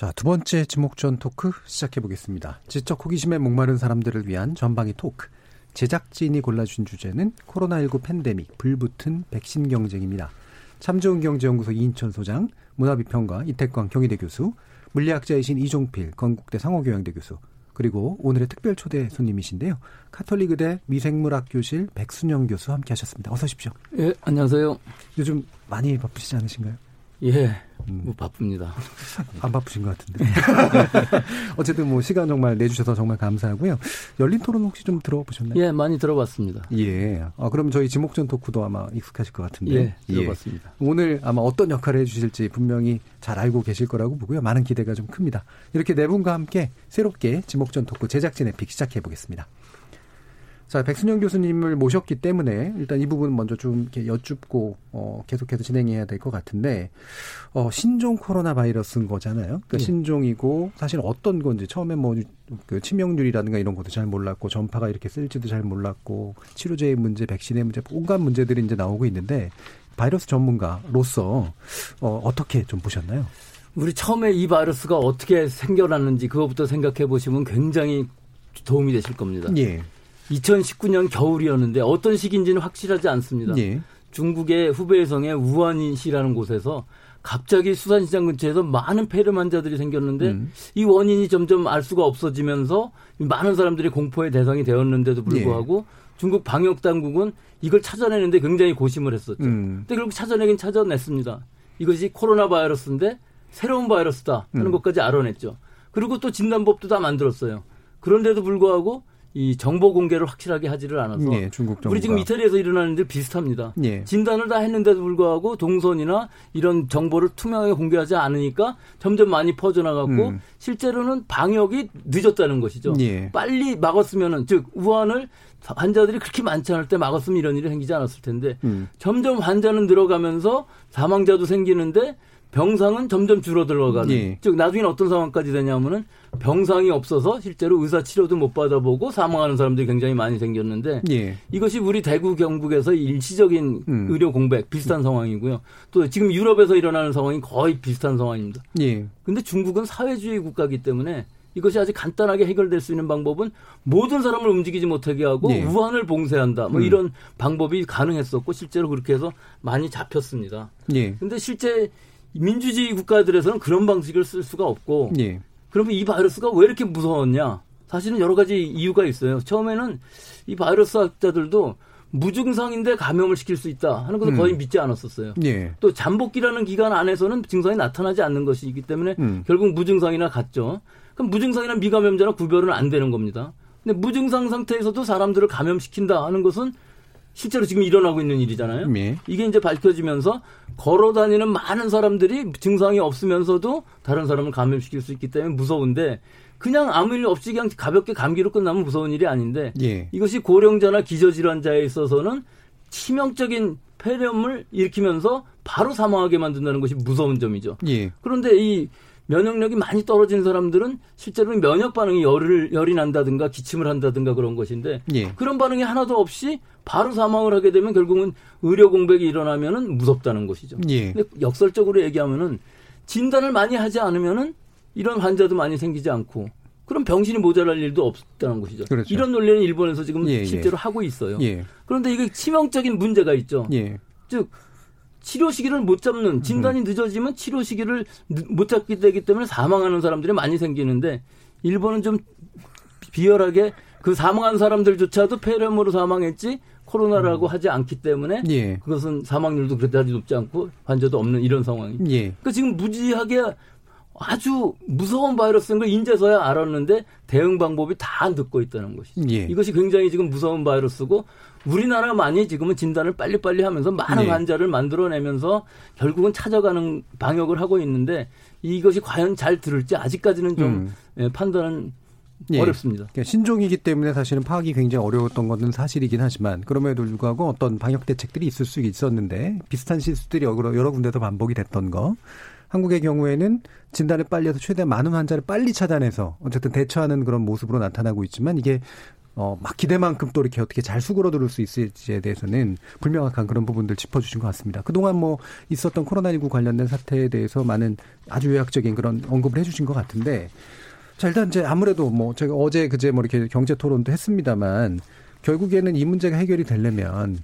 자, 두 번째 지목전 토크 시작해 보겠습니다. 지적 호기심에 목마른 사람들을 위한 전방위 토크. 제작진이 골라준 주제는 코로나19 팬데믹 불붙은 백신 경쟁입니다. 참 좋은 경제연구소 이인천 소장, 문화비평가 이태광 경희대 교수, 물리학자이신 이종필 건국대 상호교양대 교수, 그리고 오늘의 특별 초대 손님이신데요. 카톨릭의대 미생물학 교실 백순영 교수 함께 하셨습니다. 어서 오십시오.
예, 안녕하세요.
요즘 많이 바쁘시지 않으신가요?
예,
음.
뭐 바쁩니다.
안 바쁘신 것 같은데. 어쨌든 뭐 시간 정말 내주셔서 정말 감사하고요. 열린 토론 혹시 좀 들어보셨나요?
예, 많이 들어봤습니다.
예. 아, 그럼 저희 지목전 토크도 아마 익숙하실 것 같은데.
예, 들어봤습니다.
오늘 아마 어떤 역할을 해주실지 분명히 잘 알고 계실 거라고 보고요. 많은 기대가 좀 큽니다. 이렇게 네 분과 함께 새롭게 지목전 토크 제작진의 픽 시작해 보겠습니다. 자, 백순영 교수님을 모셨기 때문에 일단 이 부분 먼저 좀 이렇게 여쭙고 어, 계속해서 진행해야 될 것 같은데 어, 신종 코로나 바이러스인 거잖아요. 그러니까
예.
신종이고 사실 어떤 건지 처음에 뭐 그 치명률이라든가 이런 것도 잘 몰랐고 전파가 이렇게 쓸지도 잘 몰랐고 치료제의 문제, 백신의 문제, 온갖 문제들이 이제 나오고 있는데 바이러스 전문가로서 어, 어떻게 좀 보셨나요?
우리 처음에 이 바이러스가 어떻게 생겨났는지 그것부터 생각해 보시면 굉장히 도움이 되실 겁니다.
예.
2019년 겨울이었는데 어떤 시기인지는 확실하지 않습니다.
예.
중국의 후베이성의 우한시라는 곳에서 갑자기 수산시장 근처에서 많은 폐렴 환자들이 생겼는데
음.
이 원인이 점점 알 수가 없어지면서 많은 사람들이 공포의 대상이 되었는데도 불구하고
예.
중국 방역 당국은 이걸 찾아내는데 굉장히 고심을 했었죠.
음.
근데 결국 찾아내긴 찾아냈습니다. 이것이 코로나 바이러스인데 새로운 바이러스다 하는
음.
것까지 알아냈죠. 그리고 또 진단법도 다 만들었어요. 그런데도 불구하고 이 정보 공개를 확실하게 하지를 않아서
예, 중국 정부가.
우리 지금 이태리에서 일어나는 일 비슷합니다.
예.
진단을 다 했는데도 불구하고 동선이나 이런 정보를 투명하게 공개하지 않으니까 점점 많이 퍼져나갔고
음.
실제로는 방역이 늦었다는 것이죠.
예.
빨리 막았으면은 즉 우한을 환자들이 그렇게 많지 않을 때 막았으면 이런 일이 생기지 않았을 텐데
음.
점점 환자는 늘어가면서 사망자도 생기는데 병상은 점점 줄어들어가는.
예.
즉 나중에는 어떤 상황까지 되냐면은 병상이 없어서 실제로 의사 치료도 못 받아보고 사망하는 사람들이 굉장히 많이 생겼는데
예.
이것이 우리 대구 경북에서 일시적인
음.
의료 공백 비슷한 상황이고요. 또 지금 유럽에서 일어나는 상황이 거의 비슷한 상황입니다.
예.
근데 중국은 사회주의 국가이기 때문에 이것이 아주 간단하게 해결될 수 있는 방법은 모든 사람을 움직이지 못하게 하고
예.
우한을 봉쇄한다. 뭐
음.
이런 방법이 가능했었고 실제로 그렇게 해서 많이 잡혔습니다.
예.
근데 실제 민주주의 국가들에서는 그런 방식을 쓸 수가 없고
예.
그러면 이 바이러스가 왜 이렇게 무서웠냐? 사실은 여러 가지 이유가 있어요. 처음에는 이 바이러스 학자들도 무증상인데 감염을 시킬 수 있다 하는 것을
음.
거의 믿지 않았었어요.
예.
또 잠복기라는 기간 안에서는 증상이 나타나지 않는 것이기 때문에
음.
결국 무증상이나 같죠. 그럼 무증상이나 미감염자나 구별은 안 되는 겁니다. 근데 무증상 상태에서도 사람들을 감염시킨다 하는 것은 실제로 지금 일어나고 있는 일이잖아요.
예.
이게 이제 밝혀지면서 걸어 다니는 많은 사람들이 증상이 없으면서도 다른 사람을 감염시킬 수 있기 때문에 무서운데 그냥 아무 일 없이 그냥 가볍게 감기로 끝나면 무서운 일이 아닌데
예.
이것이 고령자나 기저질환자에 있어서는 치명적인 폐렴을 일으키면서 바로 사망하게 만든다는 것이 무서운 점이죠.
예.
그런데 이 면역력이 많이 떨어진 사람들은 실제로 면역 반응이 열을 열이 난다든가 기침을 한다든가 그런 것인데
예.
그런 반응이 하나도 없이 바로 사망을 하게 되면 결국은 의료 공백이 일어나면은 무섭다는 것이죠.
예.
근데 역설적으로 얘기하면은 진단을 많이 하지 않으면은 이런 환자도 많이 생기지 않고 그럼 병신이 모자랄 일도 없다는 것이죠.
그렇죠.
이런 논리는 일본에서 지금
예, 예.
실제로 하고 있어요.
예.
그런데 이게 치명적인 문제가 있죠.
예.
즉 치료 시기를 못 잡는
음.
진단이 늦어지면 치료 시기를 늦- 못 잡게 되기 때문에 사망하는 사람들이 많이 생기는데 일본은 좀 비열하게 그 사망한 사람들조차도 폐렴으로 사망했지 코로나라고 하지 않기 때문에
음. 예.
그것은 사망률도 그렇게 높지 않고 환자도 없는 이런 상황입니다.
예.
그러니까 지금 무지하게 아주 무서운 바이러스인 걸 인제서야 알았는데 대응 방법이 다 늦고 있다는 것이죠.
예.
이것이 굉장히 지금 무서운 바이러스고 우리나라만이 지금은 진단을 빨리빨리 하면서 많은
네.
환자를 만들어내면서 결국은 찾아가는 방역을 하고 있는데 이것이 과연 잘 들을지 아직까지는 좀
음.
예, 판단은
예.
어렵습니다.
그러니까 신종이기 때문에 사실은 파악이 굉장히 어려웠던 것은 사실이긴 하지만 그럼에도 불구하고 어떤 방역 대책들이 있을 수 있었는데 비슷한 실수들이 여러, 여러 군데서 반복이 됐던 거. 한국의 경우에는 진단을 빨리 해서 최대한 많은 환자를 빨리 차단해서 어쨌든 대처하는 그런 모습으로 나타나고 있지만 이게 어, 막 기대만큼 또 이렇게 어떻게 잘 수그러들 수 있을지에 대해서는 불명확한 그런 부분들 짚어주신 것 같습니다. 그동안 뭐 있었던 코로나19 관련된 사태에 대해서 많은 아주 요약적인 그런 언급을 해주신 것 같은데 자, 일단 이제 아무래도 뭐 제가 어제 그제 뭐 이렇게 경제 토론도 했습니다만 결국에는 이 문제가 해결이 되려면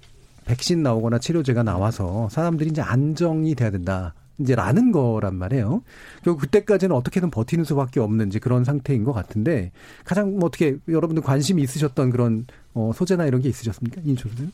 백신 나오거나 치료제가 나와서 사람들이 이제 안정이 돼야 된다. 이제 라는 거란 말이에요. 결국 그때까지는 어떻게든 버티는 수밖에 없는 이제 그런 상태인 것 같은데 가장 뭐 어떻게 여러분들 관심이 있으셨던 그런 어, 소재나 이런 게 있으셨습니까? 인조 선생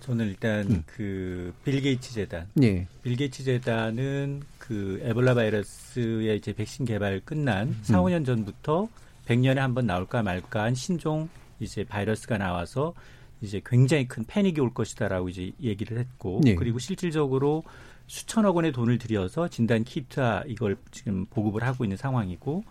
저는 일단
음.
그 빌 게이츠 재단,
예.
빌 게이츠 재단은 그 에볼라 바이러스의 이제 백신 개발 끝난 4, 5년 전부터 100년에 한 번 나올까 말까 한 신종 이제 바이러스가 나와서 이제 굉장히 큰 패닉이 올 것이다라고 이제 얘기를 했고
예.
그리고 실질적으로 수천억 원의 돈을 들여서 진단 키트와 이걸 지금 보급을 하고 있는 상황이고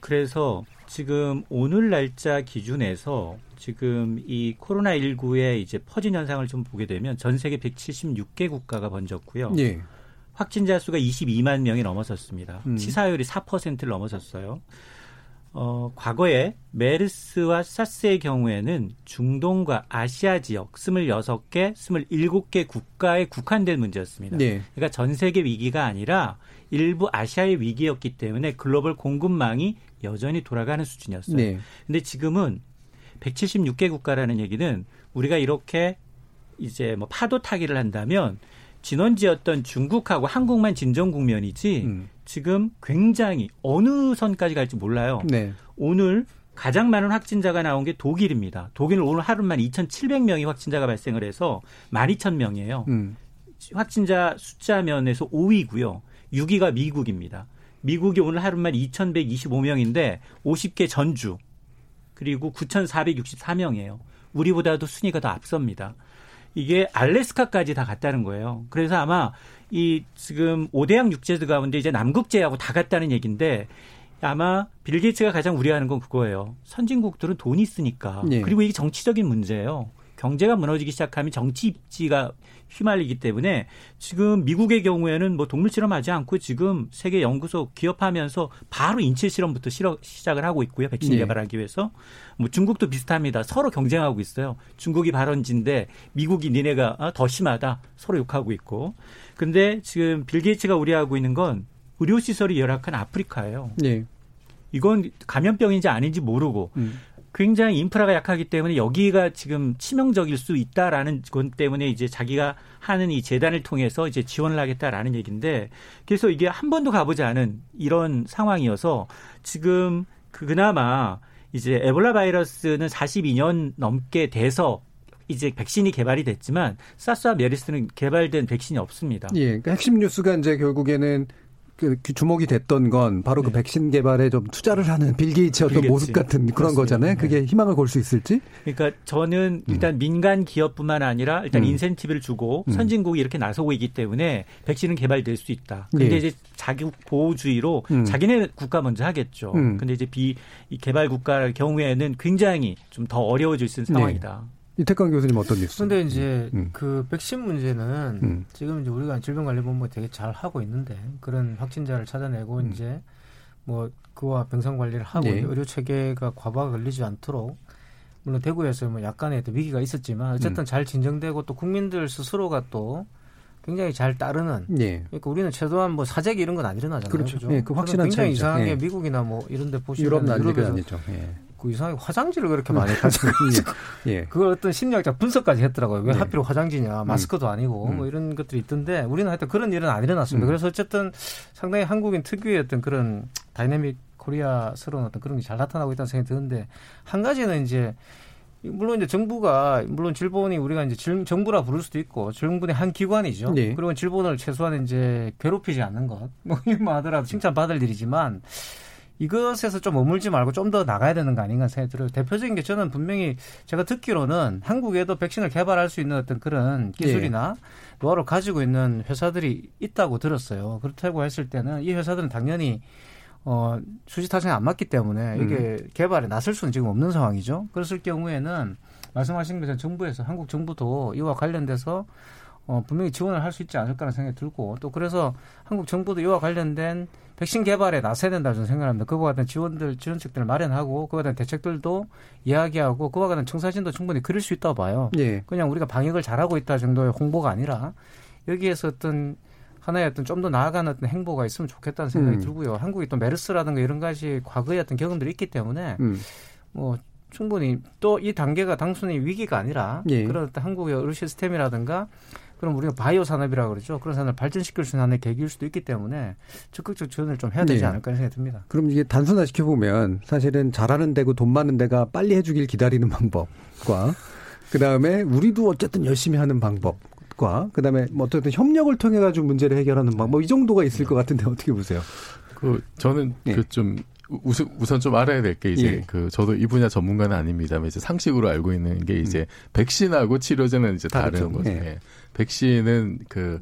그래서 지금 오늘 날짜 기준에서 지금 이 코로나 19의 이제 퍼진 현상을 좀 보게 되면 전 세계 176개 국가가 번졌고요.
예.
확진자 수가 22만 명이 넘어섰습니다.
음.
치사율이 4%를 넘어섰어요. 어, 과거에 메르스와 사스의 경우에는 중동과 아시아 지역 26개, 27개 국가에 국한된 문제였습니다.
네.
그러니까 전 세계 위기가 아니라 일부 아시아의 위기였기 때문에 글로벌 공급망이 여전히 돌아가는 수준이었어요.
네.
근데 지금은 176개 국가라는 얘기는 우리가 이렇게 이제 뭐 파도 타기를 한다면 진원지였던 중국하고 한국만 진정 국면이지
음.
지금 굉장히 어느 선까지 갈지 몰라요.
네.
오늘 가장 많은 확진자가 나온 게 독일입니다. 독일은 오늘 하루만 2,700명이 확진자가 발생을 해서 12,000명이에요.
음.
확진자 숫자 면에서 5위고요. 6위가 미국입니다. 미국이 오늘 하루만 2,125명인데 50개 전주 그리고 9,464명이에요. 우리보다도 순위가 더 앞섭니다. 이게 알래스카까지 다 갔다는 거예요. 그래서 아마 이 지금 5대양 육제들 가운데 이제 남극제하고 다 갔다는 얘기인데 아마 빌 게이츠가 가장 우려하는 건 그거예요. 선진국들은 돈이 있으니까.
네.
그리고 이게 정치적인 문제예요. 경제가 무너지기 시작하면 정치 입지가 휘말리기 때문에 지금 미국의 경우에는 뭐 동물 실험하지 않고 지금 세계 연구소 기업하면서 바로 인체 실험부터 실어, 시작을 하고 있고요. 백신
네.
개발하기 위해서. 뭐 중국도 비슷합니다. 서로 경쟁하고 있어요. 중국이 발원지인데 미국이 니네가 아, 더 심하다. 서로 욕하고 있고. 근데 지금 빌 게이츠가 우려하고 있는 건 의료 시설이 열악한 아프리카예요.
네.
이건 감염병인지 아닌지 모르고
음.
굉장히 인프라가 약하기 때문에 여기가 지금 치명적일 수 있다라는 것 때문에 이제 자기가 하는 이 재단을 통해서 이제 지원을 하겠다라는 얘기인데 그래서 이게 한 번도 가보지 않은 이런 상황이어서 지금 그- 그나마 이제 에볼라 바이러스는 42년 넘게 돼서 이제 백신이 개발이 됐지만 사스와 메르스는 개발된 백신이 없습니다.
예. 그러니까 핵심 뉴스가 이제 결국에는 그 주목이 됐던 건 바로 그 백신 개발에 좀 투자를 하는 빌 게이츠의 어떤. 모습 같은 그런
그렇습니다.
거잖아요. 그게 희망을 걸 수 있을지?
그러니까 저는 일단 민간 기업뿐만 아니라 일단
음.
인센티브를 주고
음.
선진국이 이렇게 나서고 있기 때문에 백신은 개발될 수 있다. 근데
예.
이제 자기 보호주의로
음.
자기네 국가 먼저 하겠죠.
음.
근데 이제 비이 개발 국가 경우에는 굉장히 좀 더 어려워질 수 있는
네.
상황이다.
이태강 교수님 어떤 뉴스?
근데 이제
음.
그 백신 문제는
음.
지금 이제 우리가 질병관리본부가 되게 잘 하고 있는데 그런 확진자를 찾아내고
음.
이제 뭐 그와 병상 관리를 하고
네.
의료 체계가 과부하 걸리지 않도록 물론 대구에서 뭐 약간의 또 위기가 있었지만 어쨌든
음.
잘 진정되고 또 국민들 스스로가 또 굉장히 잘 따르는
예.
그러니까 우리는 최소한 뭐 사재기 이런 건 안 일어나잖아요.
그렇죠.
그죠?
예, 그 확실한
굉장히
차이죠.
이상하게
예.
미국이나 뭐 이런 데 보시면
유럽 난리가
유럽에서
아니죠. 예.
그 이상하게 화장지를 그렇게 많이 가지고
예. 예.
그걸 어떤 심리학자 분석까지 했더라고요. 왜
네.
하필 화장지냐, 마스크도 아니고
음.
뭐 이런 것들이 있던데 우리는 하여튼 그런 일은 안 일어났습니다.
음.
그래서 어쨌든 상당히 한국인 특유의 어떤 그런 다이내믹 코리아스러운 어떤 그런 게 잘 나타나고 있다는 생각이 드는데 한 가지는 이제 물론 이제 정부가 물론 질본이 우리가 이제 질- 정부라 부를 수도 있고 정부의 한 기관이죠.
네.
그리고 질본을 최소한 이제 괴롭히지 않는 것, 뭐 이만 하더라도 칭찬받을 일이지만 이것에서 좀 머물지 말고 좀 더 나가야 되는 거 아닌가 생각이 들어요. 대표적인 게 저는 분명히 제가 듣기로는 한국에도 백신을 개발할 수 있는 어떤 그런 기술이나 노하우를 가지고 있는 회사들이 있다고 들었어요. 그렇다고 했을 때는 이 회사들은 당연히 어, 수지 타성이 안 맞기 때문에 이게 개발에 나설 수는 지금 없는 상황이죠. 그랬을 경우에는 말씀하신 것처럼 정부에서 한국 정부도 이와 관련돼서 어, 분명히 지원을 할 수 있지 않을까라는 생각이 들고 또 그래서 한국 정부도 이와 관련된 백신 개발에 나서야 된다고 저는 생각합니다. 그와 같은 지원들, 지원책들을 마련하고 그와 같은 대책들도 이야기하고 그와 같은 청사진도 충분히 그릴 수 있다고 봐요.
예.
그냥 우리가 방역을 잘하고 있다 정도의 홍보가 아니라 여기에서 어떤 하나의 어떤 좀 더 나아가는 어떤 행보가 있으면 좋겠다는 생각이
음.
들고요. 한국이 또 메르스라든가 이런 가지 과거의 어떤 경험들이 있기 때문에
음.
뭐 충분히 또 이 단계가 단순히 위기가 아니라
예.
그런 어떤 한국의 의료 시스템이라든가 그럼 우리가 바이오 산업이라고 그러죠. 그런 산업을 발전시킬 수 있는 하나의 계기일 수도 있기 때문에 적극적 지원을 좀 해야 되지
네.
않을까 생각이 듭니다.
그럼 이게 단순화 시켜보면 사실은 잘하는 데고 돈 많은 데가 빨리 해주길 기다리는 방법과 그 다음에 우리도 어쨌든 열심히 하는 방법 과 그 다음에 뭐 어쨌든 협력을 통해 가지고 문제를 해결하는 방법 이 정도가 있을 것 같은데 어떻게 보세요?
그 저는
예.
그좀 우선, 우선 좀 알아야 될 게 이제
예.
그 저도 이 분야 전문가는 아닙니다만 이제 상식으로 알고 있는 게 이제 백신하고 치료제는 이제 다른
다르죠.
거죠.
예.
예. 백신은 그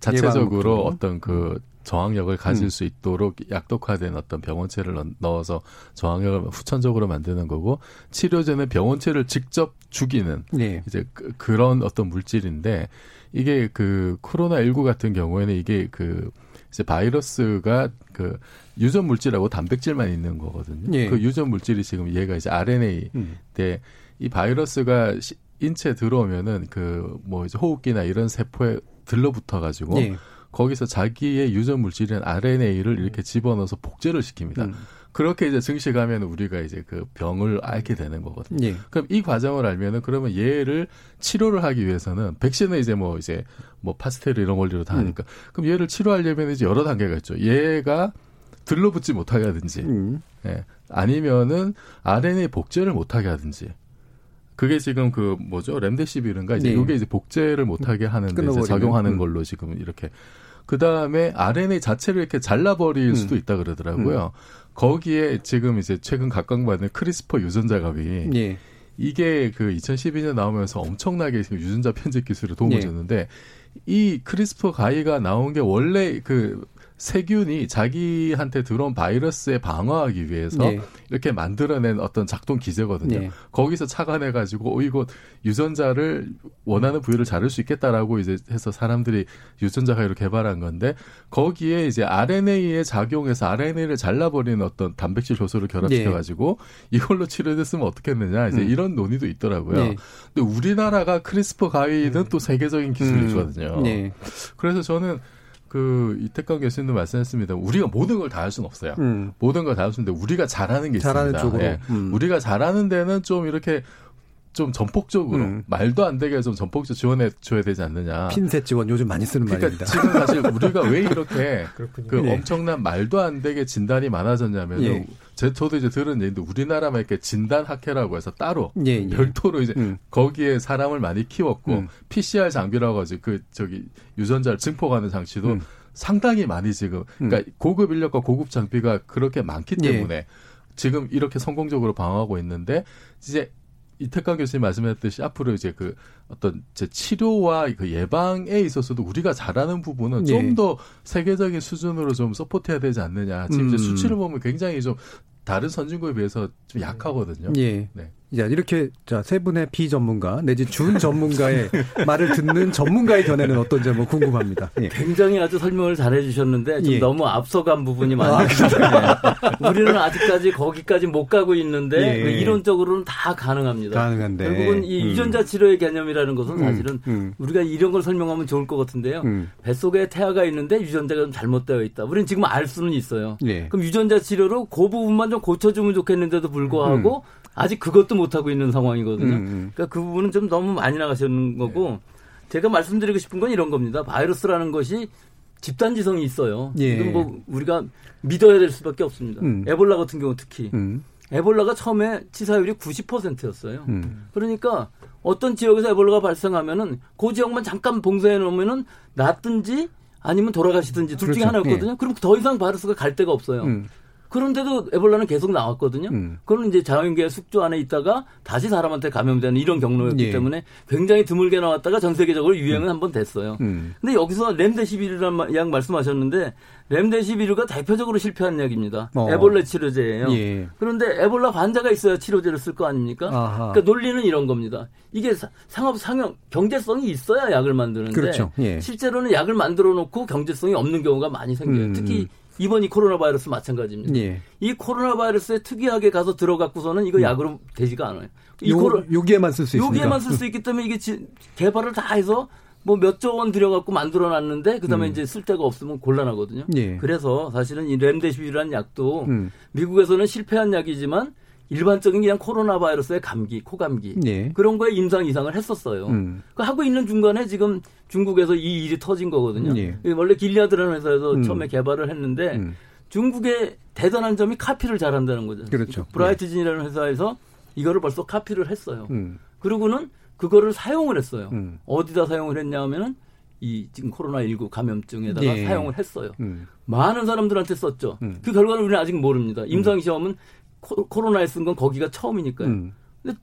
자체적으로
예방.
어떤 그 저항력을 가질
음.
수 있도록 약독화된 어떤 병원체를 넣- 넣어서 저항력을 후천적으로 만드는 거고 치료제는 병원체를 직접 죽이는
예.
이제 그, 그런 어떤 물질인데 이게 그 코로나 19 같은 경우에는 이게 그 이제 바이러스가 그 유전 물질하고 단백질만 있는 거거든요.
예.
그 유전 물질이 지금 얘가 이제 RNA
음.
때이 바이러스가 시- 인체에 들어오면은 그 뭐 이제 호흡기나 이런 세포에 들러붙어 가지고
예.
거기서 자기의 유전 물질인 RNA를 이렇게 집어넣어서 복제를 시킵니다.
음.
그렇게 이제 증식하면 우리가 이제 그 병을 앓게 되는 거거든요.
예.
그럼 이 과정을 알면은 그러면 얘를 치료를 하기 위해서는 백신은 이제 뭐 이제 뭐 파스텔 이런 원리로 다 하니까 그럼 얘를 치료하려면 이제 여러 단계가 있죠. 얘가 들러붙지 못하게 하든지
음.
예. 아니면은 RNA 복제를 못하게 하든지. 그게 지금 그 뭐죠 렘데시비르인가 이제
네.
이게 이제 복제를 못하게 하는데 이제
끊어버리면?
작용하는
음.
걸로 지금 이렇게 그 다음에 RNA 자체를 이렇게 잘라버릴
음.
수도 있다 그러더라고요. 거기에 지금 이제 최근 각광받는 크리스퍼 유전자 가위
예.
이게 그 2012년 나오면서 엄청나게 지금 유전자 편집 기술에 도움을
예.
줬는데 이 크리스퍼 가위가 나온 게 원래 그 세균이 자기한테 들어온 바이러스에 방어하기 위해서
예.
이렇게 만들어낸 어떤 작동 기제거든요.
예.
거기서 착안해 가지고 어 이거 유전자를 원하는 부위를 자를 수 있겠다라고 이제 해서 사람들이 유전자 가위로 개발한 건데 거기에 이제 RNA에 작용해서 RNA를 잘라버리는 어떤 단백질 효소를 결합시켜
예.
가지고 이걸로 치료됐으면 어떻겠느냐 이제
음.
이런 논의도 있더라고요.
예.
근데 우리나라가 크리스퍼 가위는 또 세계적인 기술이거든요.
예.
그래서 저는 그 이태강 교수님도 말씀했습니다. 우리가 모든 걸 다 할 수는 없어요.
음.
모든 걸 다 할 수 있는데 우리가 잘하는 게
잘하는
있습니다.
쪽으로.
예.
음.
우리가 잘하는 데는 좀 이렇게 좀 전폭적으로
음.
말도 안 되게 좀 전폭적으로 지원해 줘야 되지 않느냐.
핀셋 지원 요즘 많이 쓰는
그러니까
말입니다.
지금 사실 우리가 왜 이렇게.
그 예.
엄청난 말도 안 되게 진단이 많아졌냐면
예.
은제 저도 이제 들은 얘기인데 우리나라만 이렇게 진단 학회라고 해서 따로
예, 예.
별도로 이제
음.
거기에 사람을 많이 키웠고
음.
PCR 장비라고 하지 그 저기 유전자를 증폭하는 장치도
음.
상당히 많이 지금 그러니까 고급 인력과 고급 장비가 그렇게 많기
예.
때문에 지금 이렇게 성공적으로 방어하고 있는데 이제 이태강 교수님 말씀하셨듯이 앞으로 이제 그 어떤 제 치료와 그 예방에 있어서도 우리가 잘하는 부분은
예.
좀더 세계적인 수준으로 좀 서포트해야 되지 않느냐. 지금 이제
음.
수치를 보면 굉장히 좀 다른 선진국에 비해서 좀 약하거든요.
예.
네.
자, 이렇게 자, 세 분의 비전문가 내지 준 전문가의 말을 듣는 전문가의 견해는 어떤지 한번 궁금합니다. 예.
굉장히 아주 설명을 잘해 주셨는데 좀
예.
너무 앞서간 부분이 많아요.
아,
네. 우리는 아직까지 거기까지 못 가고 있는데
예.
이론적으로는 다 가능합니다.
가능한데.
결국은 이
음.
유전자 치료의 개념이라는 것은
음,
사실은
음.
우리가 이런 걸 설명하면 좋을 것 같은데요.
음.
뱃속에 태아가 있는데 유전자가 좀 잘못되어 있다. 우리는 지금 알 수는 있어요.
예.
그럼 유전자 치료로 그 부분만 좀 고쳐주면 좋겠는데도 불구하고 아직 그것도 못 하고 있는 상황이거든요.
음, 음.
그러니까 그 부분은 좀 너무 많이 나가시는 거고 제가 말씀드리고 싶은 건 이런 겁니다. 바이러스라는 것이 집단 지성이 있어요.
예.
이건 뭐 우리가 믿어야 될 수밖에 없습니다.
음.
에볼라 같은 경우 특히
음.
에볼라가 처음에 치사율이 90%였어요.
음.
그러니까 어떤 지역에서 에볼라가 발생하면은 그 지역만 잠깐 봉쇄해 놓으면은 낫든지 아니면 돌아가시든지 둘 중에
그렇죠.
하나였거든요. 그럼 더 이상 바이러스가 갈 데가 없어요.
음.
그런데도 에볼라는 계속 나왔거든요.
음.
그건 이제 자연계 숙주 안에 있다가 다시 사람한테 감염되는 이런 경로였기
예.
때문에 굉장히 드물게 나왔다가 전 세계적으로 유행은 한번 됐어요.
음.
근데 여기서 렘데시비르라는 약 말씀하셨는데 렘데시비르가 대표적으로 실패한 약입니다.
어.
에볼라 치료제예요.
예.
그런데 에볼라 환자가 있어야 치료제를 쓸 거 아닙니까?
아하.
그러니까 논리는 이런 겁니다. 이게 사- 상업 상용 경제성이 있어야 약을 만드는데
그렇죠. 예.
실제로는 약을 만들어 놓고 경제성이 없는 경우가 많이 생겨요.
음,
특히
음.
이번 이 코로나 바이러스 마찬가지입니다.
예.
이 코로나 바이러스에 특이하게 가서 들어갖고서는 이거 약으로 되지가 않아요. 이
음. 요,
코로-
여기에만 쓸 수 있습니다.
여기에만 쓸 수 있기 때문에 이게 지- 개발을 다 해서 뭐 몇조 원 들여갖고 만들어놨는데 그다음에
음.
이제 쓸 데가 없으면 곤란하거든요.
예.
그래서 사실은 이 렘데시비라는 약도
음.
미국에서는 실패한 약이지만 일반적인 그냥 코로나 바이러스의 감기, 코감기
예.
그런 거에 임상 이상을 했었어요.
음.
그 하고 있는 중간에 지금 중국에서 이 일이 터진 거거든요.
예.
원래 길리아드라는 회사에서
음.
처음에 개발을 했는데
음.
중국의 대단한 점이 카피를 잘한다는 거죠.
그렇죠.
브라이트진이라는 회사에서 이거를 벌써 카피를 했어요.
음.
그리고는 그거를 사용을 했어요.
음.
어디다 사용을 했냐 하면은 이 지금 코로나 19 감염증에다가
예.
사용을 했어요.
음.
많은 사람들한테 썼죠.
음.
그 결과는 우리는 아직 모릅니다. 임상 시험은 코, 코로나에 쓴 건 거기가 처음이니까요.
음.
근데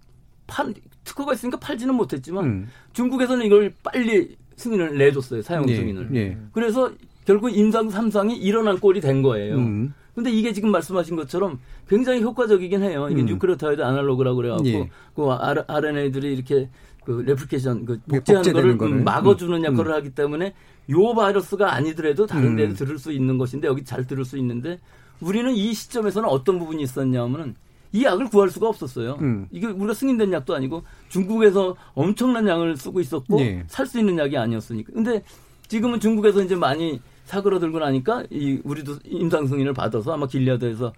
팔, 특허가 있으니까 팔지는 못했지만
음.
중국에서는 이걸 빨리 승인을 내줬어요. 사용
예.
승인을.
예.
그래서 결국 임상 삼상이 일어난 꼴이 된 거예요.
음.
근데 이게 지금 말씀하신 것처럼 굉장히 효과적이긴 해요. 이게
음.
nucleotide analog라고 그래갖고
예.
그 RNA들이 이렇게 그 레플리케이션 그
예,
복제하는 거를
거를.
음, 막아주는
음.
역할을 하기 때문에 요 바이러스가 아니더라도 다른 데도
음.
들을 수 있는 것인데 여기 잘 들을 수 있는데 우리는 이 시점에서는 어떤 부분이 있었냐면은 이 약을 구할 수가 없었어요.
음.
이게 우리가 승인된 약도 아니고 중국에서 엄청난 양을 쓰고 있었고
예.
살수 있는 약이 아니었으니까. 근데 지금은 중국에서 이제 많이 사그러들고 나니까 이 우리도 임상 승인을 받아서 아마 길리아드에서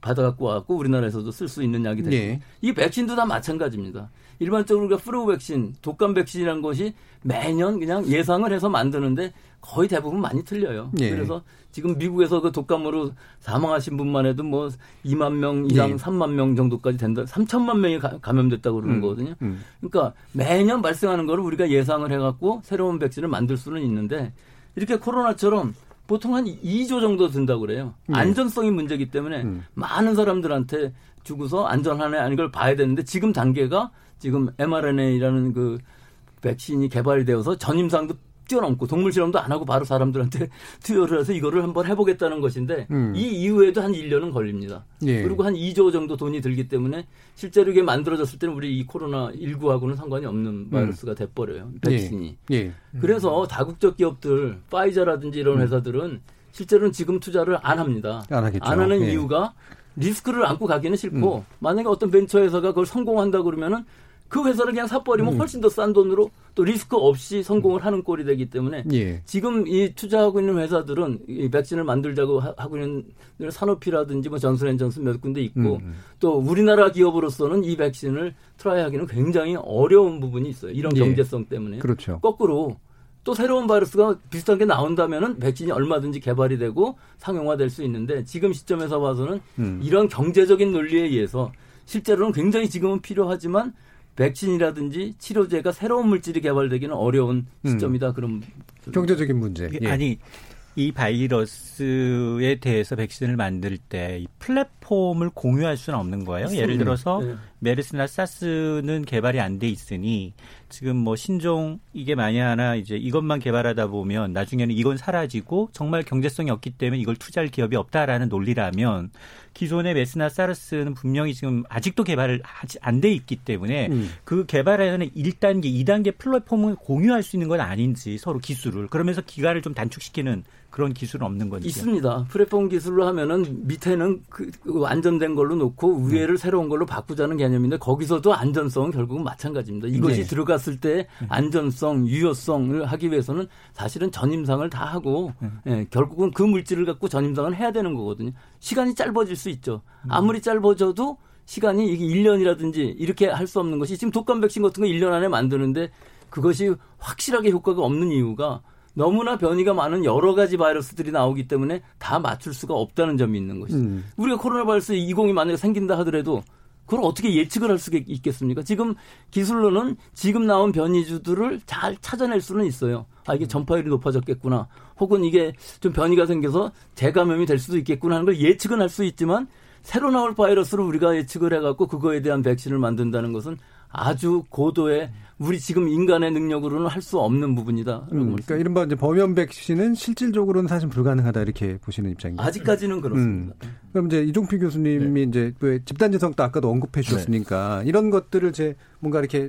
받아갖고 와갖고 우리나라에서도 쓸 수 있는 약이 됐고
예.
이 백신도 다 마찬가지입니다. 일반적으로 우리가 플루 백신, 독감 백신이라는 것이 매년 그냥 예상을 해서 만드는데 거의 대부분 많이 틀려요.
예.
그래서 지금 미국에서 그 독감으로 사망하신 분만 해도 뭐 2만 명 이상,
예.
3만 명 정도까지 된다. 3천만 명이 가- 감염됐다고 그러는
음,
거거든요.
음.
그러니까 매년 발생하는 거를 우리가 예상을 해갖고 새로운 백신을 만들 수는 있는데 이렇게 코로나처럼 보통 한 2조 정도 든다고 그래요.
네.
안전성이 문제이기 때문에
음.
많은 사람들한테 주고서 안전하네 아닌 걸 봐야 되는데 지금 단계가 지금 mRNA라는 그 백신이 개발이 되어서 전임상도 뛰어넘고 동물 실험도 안 하고 바로 사람들한테 투여를 해서 이거를 한번 해보겠다는 것인데
음.
이 이후에도 한 1년은 걸립니다.
예.
그리고 한 2조 정도 돈이 들기 때문에 실제로 이게 만들어졌을 때는 우리 이 코로나 19하고는 상관이 없는 바이러스가 돼버려요. 백신이.
예.
그래서 다국적 기업들 화이자라든지 이런 회사들은 실제로는 지금 투자를 안 합니다.
안 하겠죠.
하는
예.
이유가 리스크를 안고 가기는 싫고 만약에 어떤 벤처 회사가 그걸 성공한다 그러면은 그 회사를 그냥 사버리면 훨씬 더 싼 돈으로 또 리스크 없이 성공을 하는 꼴이 되기 때문에
예.
지금 이 투자하고 있는 회사들은 이 백신을 만들자고 하- 하고 있는 사노피라든지 뭐 존슨앤존슨 몇 군데 있고
음.
또 우리나라 기업으로서는 이 백신을 try하기는 굉장히 어려운 부분이 있어요. 이런
예.
경제성 때문에.
그렇죠.
거꾸로 또 새로운 바이러스가 비슷한 게 나온다면은 백신이 얼마든지 개발이 되고 상용화될 수 있는데 지금 시점에서 봐서는
음.
이런 경제적인 논리에 의해서 실제로는 굉장히 지금은 필요하지만 백신이라든지 치료제가 새로운 물질이 개발되기는 어려운
음.
시점이다. 그런
경제적인 문제. 예.
아니 이 바이러스에 대해서 백신을 만들 때 이 플랫 폼을 공유할 수는 없는 거예요. 예를 들어서
네.
메르스나 사스는 개발이 안 돼 있으니 지금 뭐 신종 이게 만약 하나 이제 이것만 개발하다 보면 나중에는 이건 사라지고 정말 경제성이 없기 때문에 이걸 투자할 기업이 없다라는 논리라면 기존의 메스나 사르스는 분명히 지금 아직도 개발을 안돼 있기 때문에
음.
그 개발에는 1단계, 2단계 플랫폼을 공유할 수 있는 건 아닌지 서로 기술을 그러면서 기간을 좀 단축시키는 그런 기술은 없는 건지.
있습니다. 플랫폼 기술로 하면은 밑에는 그, 그 안전된 걸로 놓고 위에를 새로운 걸로 바꾸자는 개념인데 거기서도 안전성은 결국은 마찬가지입니다. 이것이
네.
들어갔을 때 안전성, 유효성을 하기 위해서는 사실은 전임상을 다 하고 예, 결국은 그 물질을 갖고 전임상을 해야 되는 거거든요. 시간이 짧아질 수 있죠. 아무리 짧아져도 시간이 이게 1년이라든지 이렇게 할 수 없는 것이 지금 독감 백신 같은 거 1년 안에 만드는데 그것이 확실하게 효과가 없는 이유가 너무나 변이가 많은 여러 가지 바이러스들이 나오기 때문에 다 맞출 수가 없다는 점이 있는 것이죠.
음.
우리가 코로나 바이러스 20이 만약에 생긴다 하더라도 그걸 어떻게 예측을 할 수가 있겠습니까? 지금 기술로는 지금 나온 변이주들을 잘 찾아낼 수는 있어요. 아, 이게 전파율이 높아졌겠구나. 혹은 이게 좀 변이가 생겨서 재감염이 될 수도 있겠구나 하는 걸 예측은 할 수 있지만 새로 나올 바이러스를 우리가 예측을 해갖고 그거에 대한 백신을 만든다는 것은 아주 고도의 우리 지금 인간의 능력으로는 할 수 없는 부분이다.
음, 그러니까 이른바 이제 범연 백신은 실질적으로는 사실 불가능하다 이렇게 보시는 입장인가요?
아직까지는 그렇습니다.
음. 그럼 이제 이종필 교수님이 이제 왜 집단지성도 아까도 언급해 주셨으니까 이런 것들을 제 뭔가 이렇게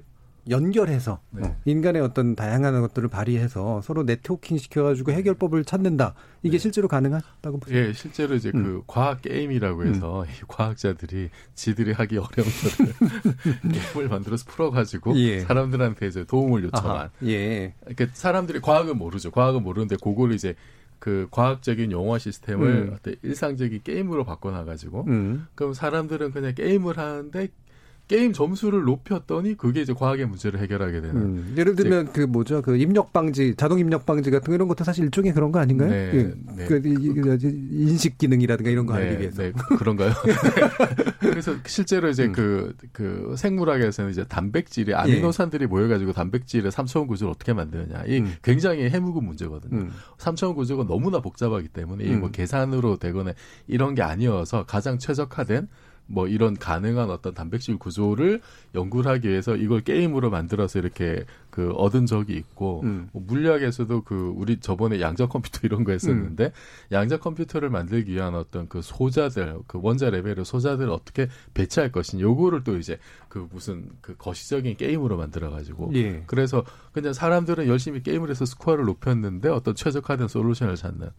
연결해서
네.
어, 인간의 어떤 다양한 것들을 발휘해서 서로 네트워킹 시켜가지고 해결법을 찾는다. 이게 실제로 가능하다고 보세요?
예, 실제로 이제
음.
그 과학 게임이라고 해서 이 과학자들이 지들이 하기 어려운 거를 게임을 만들어서 풀어가지고
예.
사람들한테 이제 도움을 요청한.
아하, 예.
그러니까 사람들이 과학은 모르죠. 과학은 모르는데 그걸 이제 그 과학적인 용어 시스템을
음.
어떤 일상적인 게임으로 바꿔놔가지고
음.
그럼 사람들은 그냥 게임을 하는데 게임 점수를 높였더니 그게 이제 과학의 문제를 해결하게 되는.
음. 예를 들면 그 뭐죠 그 입력 방지 자동 입력 방지 같은 거 이런 것도 사실 일종의 그런 거 아닌가요?
네,
예.
네.
그 이- 이- 인식 기능이라든가 이런 거 하기 위해서.
네, 그- 그런가요? 그래서 실제로 이제
음.
그, 그 생물학에서는 이제 단백질이 아미노산들이 모여가지고 단백질의 삼차원 구조를 어떻게 만드느냐. 이
음.
굉장히 해묵은 문제거든요.
음.
삼차원 구조가 너무나 복잡하기 때문에 이게 뭐
음.
계산으로 되거나 이런 게 아니어서 가장 최적화된 뭐 이런 가능한 어떤 단백질 구조를 연구를 하기 위해서 이걸 게임으로 만들어서 이렇게 그 얻은 적이 있고
음.
뭐 물리학에서도 그 우리 저번에 양자 컴퓨터 이런 거 했었는데
음.
양자 컴퓨터를 만들기 위한 어떤 그 소자들 그 원자 레벨의 소자들을 어떻게 배치할 것이냐 요거를 또 이제 그 무슨 그 거시적인 게임으로 만들어 가지고
예.
그래서 그냥 사람들은 열심히 게임을 해서 스코어를 높였는데 어떤 최적화된 솔루션을 찾는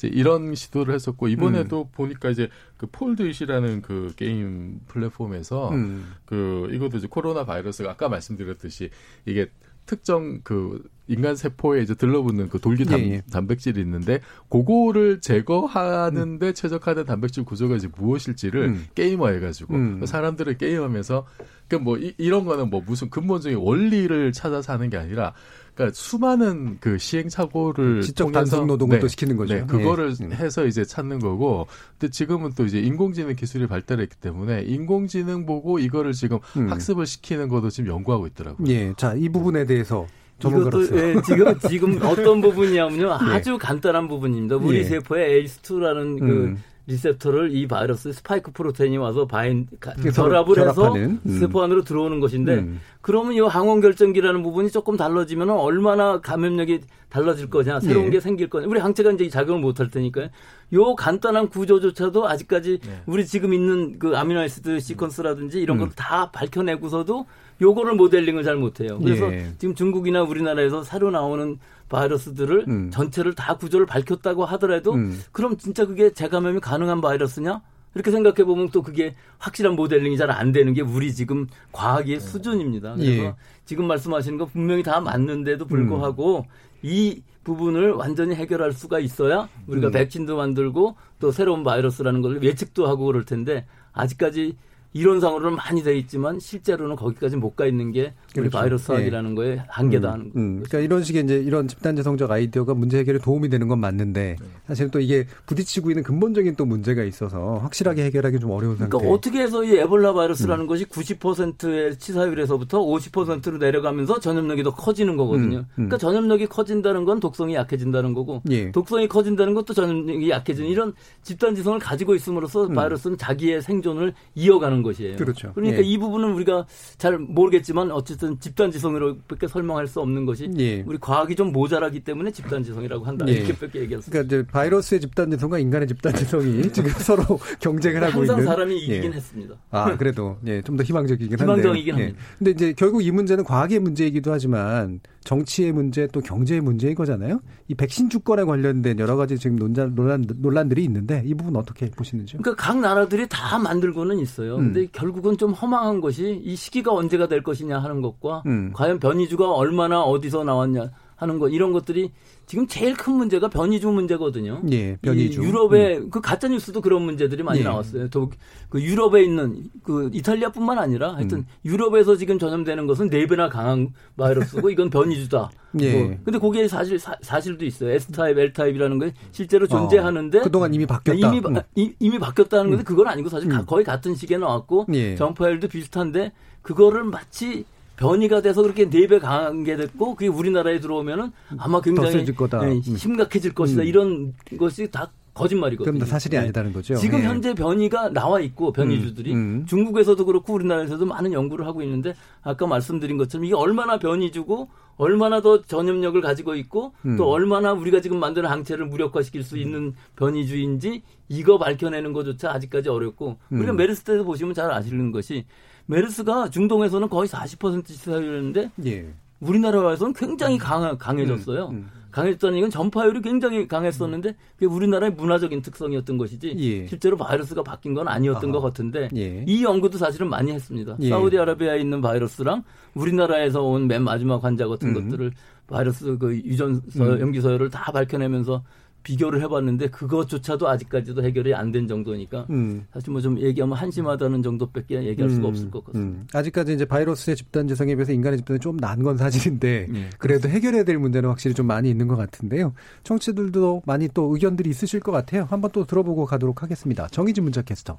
이제 이런 시도를 했었고 이번에도
음.
보니까 이제 그 폴드잇이라는 그 게임 플랫폼에서
음.
그 이것도 이제 코로나 바이러스가 아까 말씀드렸듯이 이게 특정 그 인간 세포에 이제 들러붙는 그 돌기 단,
예, 예.
단백질이 있는데 그거를 제거하는데 최적화된 단백질 구조가 이제 무엇일지를
음.
게임화해 가지고
음.
사람들을 게임하면서 그뭐 이런 거는 뭐 무슨 근본적인 원리를 찾아서 하는 게 아니라 그러니까 수많은 그 시행착오를
지적 단순 노동을
네,
또 시키는 거죠.
네, 그거를
예. 음.
해서 이제 찾는 거고 근데 지금은 또 이제 인공지능 기술이 발달했기 때문에 인공지능 보고 이거를 지금
음.
학습을 시키는 것도 지금 연구하고 있더라고요.
예. 자, 이 부분에 대해서
이것도 예, 지금 지금 어떤 부분이냐면요 아주 간단한 부분입니다. 우리
예.
세포에 ACE2라는 그
음.
receptor를 이 바이러스 spike protein이 와서 bind 가-
그래서
결합을 해서
음.
세포 안으로 들어오는 것인데
음.
그러면 이 항원 결정기라는 부분이 조금 달라지면 얼마나 감염력이 달라질 거냐 새로운
예.
게 생길 거냐 우리 항체가 이제 작용을 못 할 테니까요. 요 간단한 구조조차도 아직까지 우리 지금 있는 그 amino acid sequence라든지 이런
음.
걸 다 밝혀내고서도 요거를 모델링을 잘 못해요. 그래서
예.
지금 중국이나 우리나라에서 새로 나오는 바이러스들을
음.
전체를 다 구조를 밝혔다고 하더라도
음.
그럼 진짜 그게 재감염이 가능한 바이러스냐? 이렇게 생각해 보면 또 그게 확실한 모델링이 잘 안 되는 게 우리 지금 과학의 수준입니다. 그래서
예.
지금 말씀하시는 거 분명히 다 맞는데도 불구하고 이 부분을 완전히 해결할 수가 있어야 우리가
음.
백신도 만들고 또 새로운 바이러스라는 걸 예측도 하고 그럴 텐데 아직까지 이론상으로는 많이 돼 있지만 실제로는 거기까지 못 가 있는 게 우리
그렇죠.
바이러스학이라는 거에 한계다
음,
하는 거죠.
음. 그러니까 이런 식의 이제 이런 집단재 성적 아이디어가 문제 해결에 도움이 되는 건 맞는데
네.
사실은 또 이게 부딪히고 있는 근본적인 또 문제가 있어서 확실하게 해결하기 좀 어려운 상태.
그러니까 어떻게 해서 이 에볼라
음.
바이러스라는 것이 90%의 치사율에서부터 50%로 내려가면서 전염력이 더 커지는 거거든요.
음, 음.
그러니까 전염력이 커진다는 건 독성이 약해진다는 거고
예.
독성이 커진다는 것도 전염력이 약해지는 이런 집단지성을 가지고 있음으로써
음.
바이러스는 자기의 생존을 이어가는 것이에요.
그렇죠.
그러니까
예.
이 부분은 우리가 잘 모르겠지만 어쨌든 집단지성으로밖에 설명할 수 없는 것이
예.
우리 과학이 좀 모자라기 때문에 집단지성이라고 한다.
예.
이렇게밖에 얘기했어요.
그러니까 이제 바이러스의 집단지성과 인간의 집단지성이 지금 서로 경쟁을 하고
항상
있는.
사람이 이기긴
예.
했습니다.
아, 그래도, 예, 좀 더 희망적이긴 한데.
희망적이긴
예.
합니다.
근데 이제 결국 이 문제는 과학의 문제이기도 하지만 정치의 문제 또 경제의 문제인 거잖아요. 이 백신 주권에 관련된 여러 가지 지금 논란, 논란, 논란들이 있는데 이 부분 어떻게 보시는지요?
그러니까 각 나라들이 다 만들고는 있어요.
음.
근데 결국은 좀 허망한 것이 이 시기가 언제가 될 것이냐 하는 것과
음.
과연 변이주가 얼마나 어디서 나왔냐 하는 것 이런 것들이 지금 제일 큰 문제가 변이주 문제거든요.
예, 변이주.
이 유럽에 그 가짜 뉴스도 그런 문제들이 많이
예.
나왔어요. 또그 유럽에 있는 그 이탈리아뿐만 아니라 하여튼
음.
유럽에서 지금 전염되는 것은 네 배나 강한 바이러스고 이건 변이주다.
예.
뭐. 근데 거기에 사실 사, 사실도 있어요. S 타입, L 타입이라는 게 실제로 존재하는데
어, 그동안 이미 바뀌었다.
이미,
음.
바, 이- 이미 바뀌었다는 건데 그건 아니고 사실 가-
음.
거의 같은 시기에 나왔고
예.
전파율도 비슷한데 그거를 마치 변이가 돼서 그렇게 네 배 강한 게 됐고 그게 우리나라에 들어오면은 아마 굉장히
음.
심각해질 것이다
음.
이런 것이 다 거짓말이거든요.
그럼 다 사실이
예.
아니다는 거죠.
지금
예.
현재 변이가 나와 있고 변이주들이
음, 음.
중국에서도 그렇고 우리나라에서도 많은 연구를 하고 있는데 아까 말씀드린 것처럼 이게 얼마나 변이주고 얼마나 더 전염력을 가지고 있고
음.
또 얼마나 우리가 지금 만드는 항체를 무력화시킬 수 있는 변이주인지 이거 밝혀내는 것조차 아직까지 어렵고 우리가
음.
메르스 때도 보시면 잘 아시는 것이 메르스가 중동에서는 거의 40% 치사율이었는데
예.
우리나라에서는 굉장히 강하, 강해졌어요.
음, 음.
강했다는 이건 전파율이 굉장히 강했었는데 그게 우리나라의 문화적인 특성이었던 것이지
예.
실제로 바이러스가 바뀐 건 아니었던
아하.
것 같은데
예.
이 연구도 사실은 많이 했습니다.
예.
사우디아라비아에 있는 바이러스랑 우리나라에서 온 맨 마지막 환자 같은
음.
것들을 바이러스 그 유전 서
음.
염기 서열을 다 밝혀내면서 비교를 해봤는데 그것조차도 아직까지도 해결이 안 된 정도니까
음.
사실 뭐 좀 얘기하면 한심하다는 정도밖에 얘기할 수가
음,
없을 것 같습니다.
음. 아직까지 이제 바이러스의 집단지성에 비해서 인간의 집단이 좀 나은 건 사실인데
예.
그래도 해결해야 될 문제는 확실히 좀 많이 있는 것 같은데요. 청취들도 많이 또 의견들이 있으실 것 같아요. 한번 또 들어보고 가도록 하겠습니다. 정의진 문자 캐스터.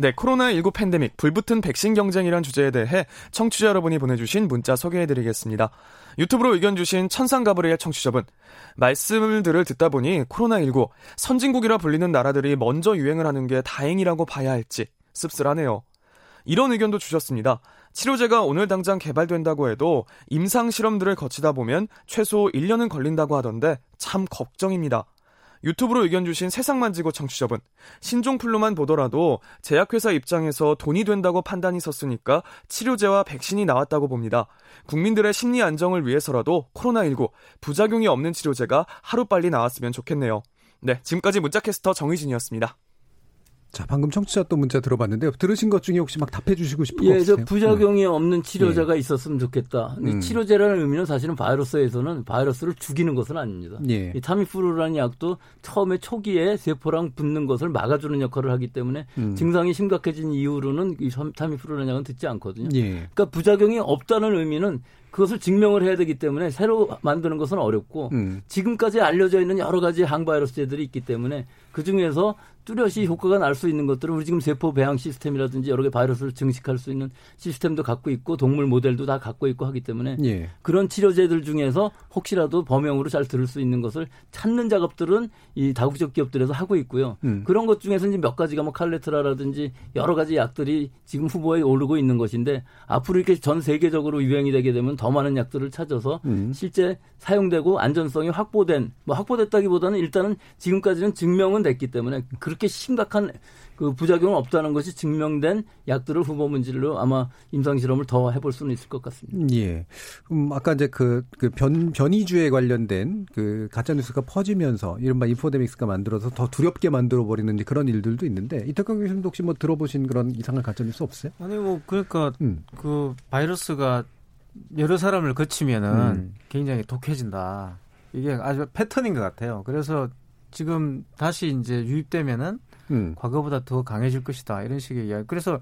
네, 코로나19 팬데믹, 불붙은 백신 경쟁이란 주제에 대해 청취자 여러분이 보내주신 문자 소개해드리겠습니다. 유튜브로 의견 주신 천상가브리의 청취자분. 말씀들을 듣다 보니 코로나19, 선진국이라 불리는 나라들이 먼저 유행을 하는 게 다행이라고 봐야 할지 씁쓸하네요. 이런 의견도 주셨습니다. 치료제가 오늘 당장 개발된다고 해도 임상 실험들을 거치다 보면 최소 1년은 걸린다고 하던데 참 걱정입니다. 유튜브로 의견 주신 세상 만지고 청취자분. 신종플루만 보더라도 제약회사 입장에서 돈이 된다고 판단이 섰으니까 치료제와 백신이 나왔다고 봅니다. 국민들의 심리 안정을 위해서라도 코로나19 부작용이 없는 치료제가 하루빨리 나왔으면 좋겠네요. 네, 지금까지 문자캐스터 정의진이었습니다.
자, 방금 청취자 또 문자 들어봤는데 들으신 것 중에 혹시 막 답해 주시고 싶은 거
예? 저 부작용이
네.
없는 치료제가 있었으면 좋겠다. 근데
음.
치료제라는 의미는 사실은 바이러스에서는 바이러스를 죽이는 것은 아닙니다.
예.
이 타미프루라는 약도 처음에 초기에 세포랑 붙는 것을 막아주는 역할을 하기 때문에
음.
증상이 심각해진 이후로는 이 타미플루라는 약은 듣지 않거든요.
예.
그러니까 부작용이 없다는 의미는 그것을 증명을 해야 되기 때문에 새로 만드는 것은 어렵고
음.
지금까지 알려져 있는 여러 가지 항바이러스제들이 있기 때문에 그 중에서 뚜렷이 효과가 날 수 있는 것들은 우리 지금 세포 배양 시스템이라든지 여러 개 바이러스를 증식할 수 있는 시스템도 갖고 있고 동물 모델도 다 갖고 있고 하기 때문에
예.
그런 치료제들 중에서 혹시라도 범용으로 잘 들을 수 있는 것을 찾는 작업들은 이 다국적 기업들에서 하고 있고요.
음.
그런 것 중에서 이제 몇 가지가 뭐 칼레트라라든지 여러 가지 약들이 지금 후보에 오르고 있는 것인데 앞으로 이렇게 전 세계적으로 유행이 되게 되면 더 많은 약들을 찾아서
음.
실제 사용되고 안전성이 확보된 뭐 확보됐다기보다는 일단은 지금까지는 증명은 됐기 때문에 그렇게 심각한 그 부작용은 없다는 것이 증명된 약들을 후보 문질로 아마 임상 실험을 더 해볼 수는 있을 것 같습니다.
예. 음, 아까 이제 그, 그 변, 변이주에 관련된 그 가짜뉴스가 퍼지면서 이른바 인포데믹스가 만들어서 더 두렵게 만들어버리는 그런 일들도 있는데 이태강 교수님도 혹시 뭐 들어보신 그런 이상한 가짜뉴스 없어요?
아니 뭐 그러니까
음.
그 바이러스가 여러 사람을 거치면은
음.
굉장히 독해진다. 이게 아주 패턴인 것 같아요. 그래서 지금 다시 이제 유입되면은
음.
과거보다 더 강해질 것이다 이런 식의 이야기. 그래서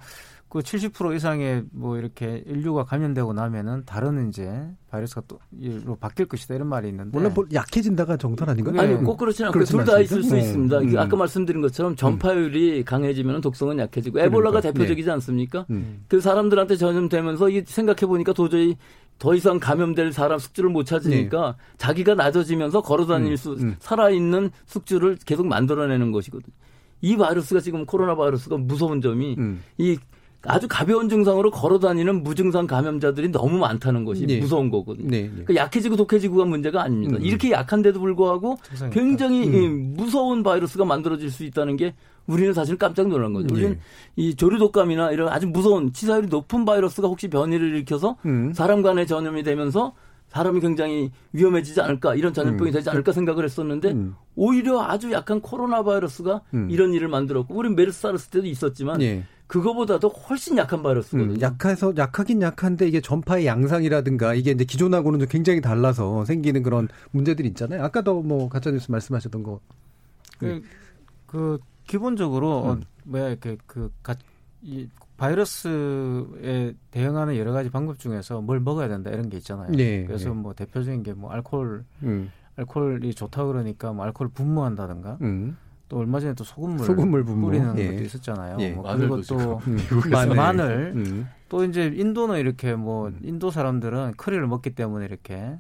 그 70% 이상의 뭐 이렇게 인류가 감염되고 나면은 다른 이제 바이러스가 또로 바뀔 것이다 이런 말이 있는데
원래 뭐 약해진다가 정답 아닌가요?
네.
아니 꼭 그렇진 않고 둘 다? 있을 수
네.
있습니다.
음.
아까 말씀드린 것처럼 전파율이 강해지면 독성은 약해지고 에볼라가
그러니까.
대표적이지 않습니까?
음.
그 사람들한테 전염되면서 이게 생각해 보니까 도저히 더 이상 감염될 사람 숙주를 못 찾으니까 자기가 낮아지면서 걸어다닐
음,
수
음.
살아있는 숙주를 계속 만들어내는 것이거든요. 이 바이러스가 지금 코로나 바이러스가 무서운 점이
음.
이 아주 가벼운 증상으로 걸어다니는 무증상 감염자들이 너무 많다는 것이
네.
무서운 거거든요.
네, 네.
그러니까 약해지고 독해지고가 문제가 아닙니다.
음.
이렇게 약한데도 불구하고 굉장히
음.
이 무서운 바이러스가 만들어질 수 있다는 게 우리는 사실 깜짝 놀란 거죠. 우리는
예.
이 조류독감이나 이런 아주 무서운 치사율이 높은 바이러스가 혹시 변이를 일으켜서
음.
사람 간에 전염이 되면서 사람이 굉장히 위험해지지 않을까 이런 전염병이
음.
되지 않을까 생각을 했었는데
음.
오히려 아주 약한 코로나 바이러스가
음.
이런 일을 만들었고 우리 메르스 사르스 때도 있었지만
예.
그거보다도 훨씬 약한 바이러스거든요.
음, 약해서 약하긴 약한데 이게 전파의 양상이라든가 이게 이제 기존하고는 좀 굉장히 달라서 생기는 그런 문제들이 있잖아요. 아까도 뭐 가짜뉴스 말씀하셨던 거.
그, 그 기본적으로
음.
어, 뭐야 이렇게 그 가, 이 바이러스에 대응하는 여러 가지 방법 중에서 뭘 먹어야 된다 이런 게 있잖아요.
네,
그래서
네.
뭐 대표적인 게 뭐 알코올
음.
알코올이 좋다 그러니까 뭐 알코올 분무한다든가
음.
또 얼마 전에 또 소금물,
소금물 분무.
뿌리는
예.
것도 있었잖아요.
예.
뭐
마늘도
그리고 또
음.
마늘, 마늘.
음.
또 이제 인도는 이렇게 뭐 인도 사람들은 커리를 먹기 때문에 이렇게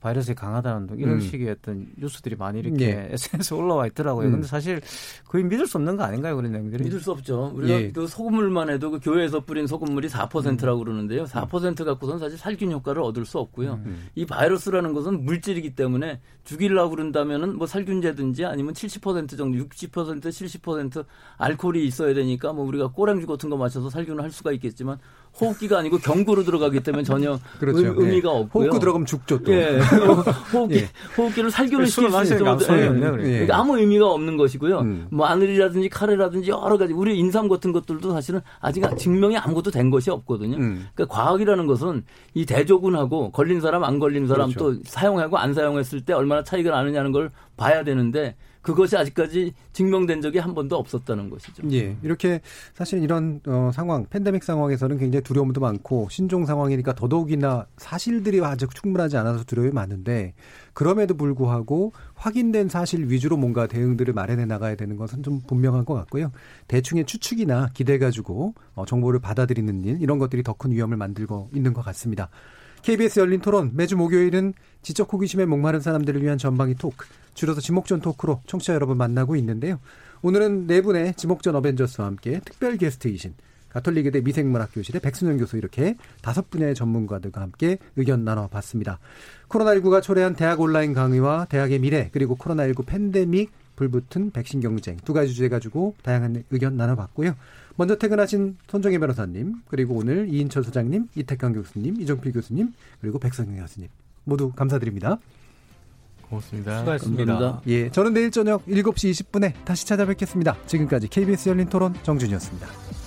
바이러스에 강하다는 등 이런
음.
식의 어떤 뉴스들이 많이 이렇게
예.
SNS에 올라와 있더라고요.
음.
근데 사실 거의 믿을 수 없는 거 아닌가요, 그런 내용들이?
믿을 수 없죠. 우리가
예.
그 소금물만 해도 그 교회에서 뿌린 소금물이 4%라고 그러는데요. 4% 갖고서는 사실 살균 효과를 얻을 수 없고요.
음.
이 바이러스라는 것은 물질이기 때문에 죽이려고 그런다면은 뭐 살균제든지 아니면 70% 정도, 60% 70% 알코올이 있어야 되니까 뭐 우리가 꼬랑주 같은 거 마셔서 살균을 할 수가 있겠지만 호흡기가 아니고 경구로 들어가기 때문에 전혀
그렇죠.
의, 의미가
예.
없고요.
호흡기 들어가면 죽죠 또.
예. 호흡기,
예.
호흡기를 살균을
술을
시킬 수
소용이
예.
없네요, 그러니까.
예.
그러니까 아무 의미가 없는 것이고요.
음.
마늘이라든지 카레라든지 여러 가지 우리 인삼 같은 것들도 사실은 아직 증명이 아무것도 된 것이 없거든요.
음.
그러니까 과학이라는 것은 이 대조군하고 걸린 사람 안 걸린 사람
그렇죠.
또 사용하고 안 사용했을 때 얼마나 차이가 나느냐는 걸 봐야 되는데 그것이 아직까지 증명된 적이 한 번도 없었다는 것이죠.
예. 이렇게 사실 이런 어, 상황, 팬데믹 상황에서는 굉장히 두려움도 많고 신종 상황이니까 더더욱이나 사실들이 아직 충분하지 않아서 두려움이 많은데 그럼에도 불구하고 확인된 사실 위주로 뭔가 대응들을 마련해 나가야 되는 것은 좀 분명한 것 같고요. 대충의 추측이나 기대 가지고 어, 정보를 받아들이는 일 이런 것들이 더 큰 위험을 만들고 있는 것 같습니다. KBS 열린 토론 매주 목요일은 지적 호기심에 목마른 사람들을 위한 전방위 토크, 줄여서 지목전 토크로 청취자 여러분 만나고 있는데요. 오늘은 네 분의 지목전 어벤져스와 함께 특별 게스트이신 가톨릭의대 미생물학 교실의 백순영 교수 이렇게 다섯 분야의 전문가들과 함께 의견 나눠봤습니다. 코로나19가 초래한 대학 온라인 강의와 대학의 미래 그리고 코로나19 팬데믹 불붙은 백신 경쟁 두 가지 주제 가지고 다양한 의견 나눠봤고요. 먼저 퇴근하신 손정혜 변호사님 그리고 오늘 이인철 소장님, 이태강 교수님, 이정필 교수님 그리고 백성영 교수님 모두 감사드립니다.
고맙습니다.
수고하셨습니다.
감사합니다.
예, 저는 내일 저녁 7시 20분에 다시 찾아뵙겠습니다. 지금까지 KBS 열린 토론 정준이었습니다.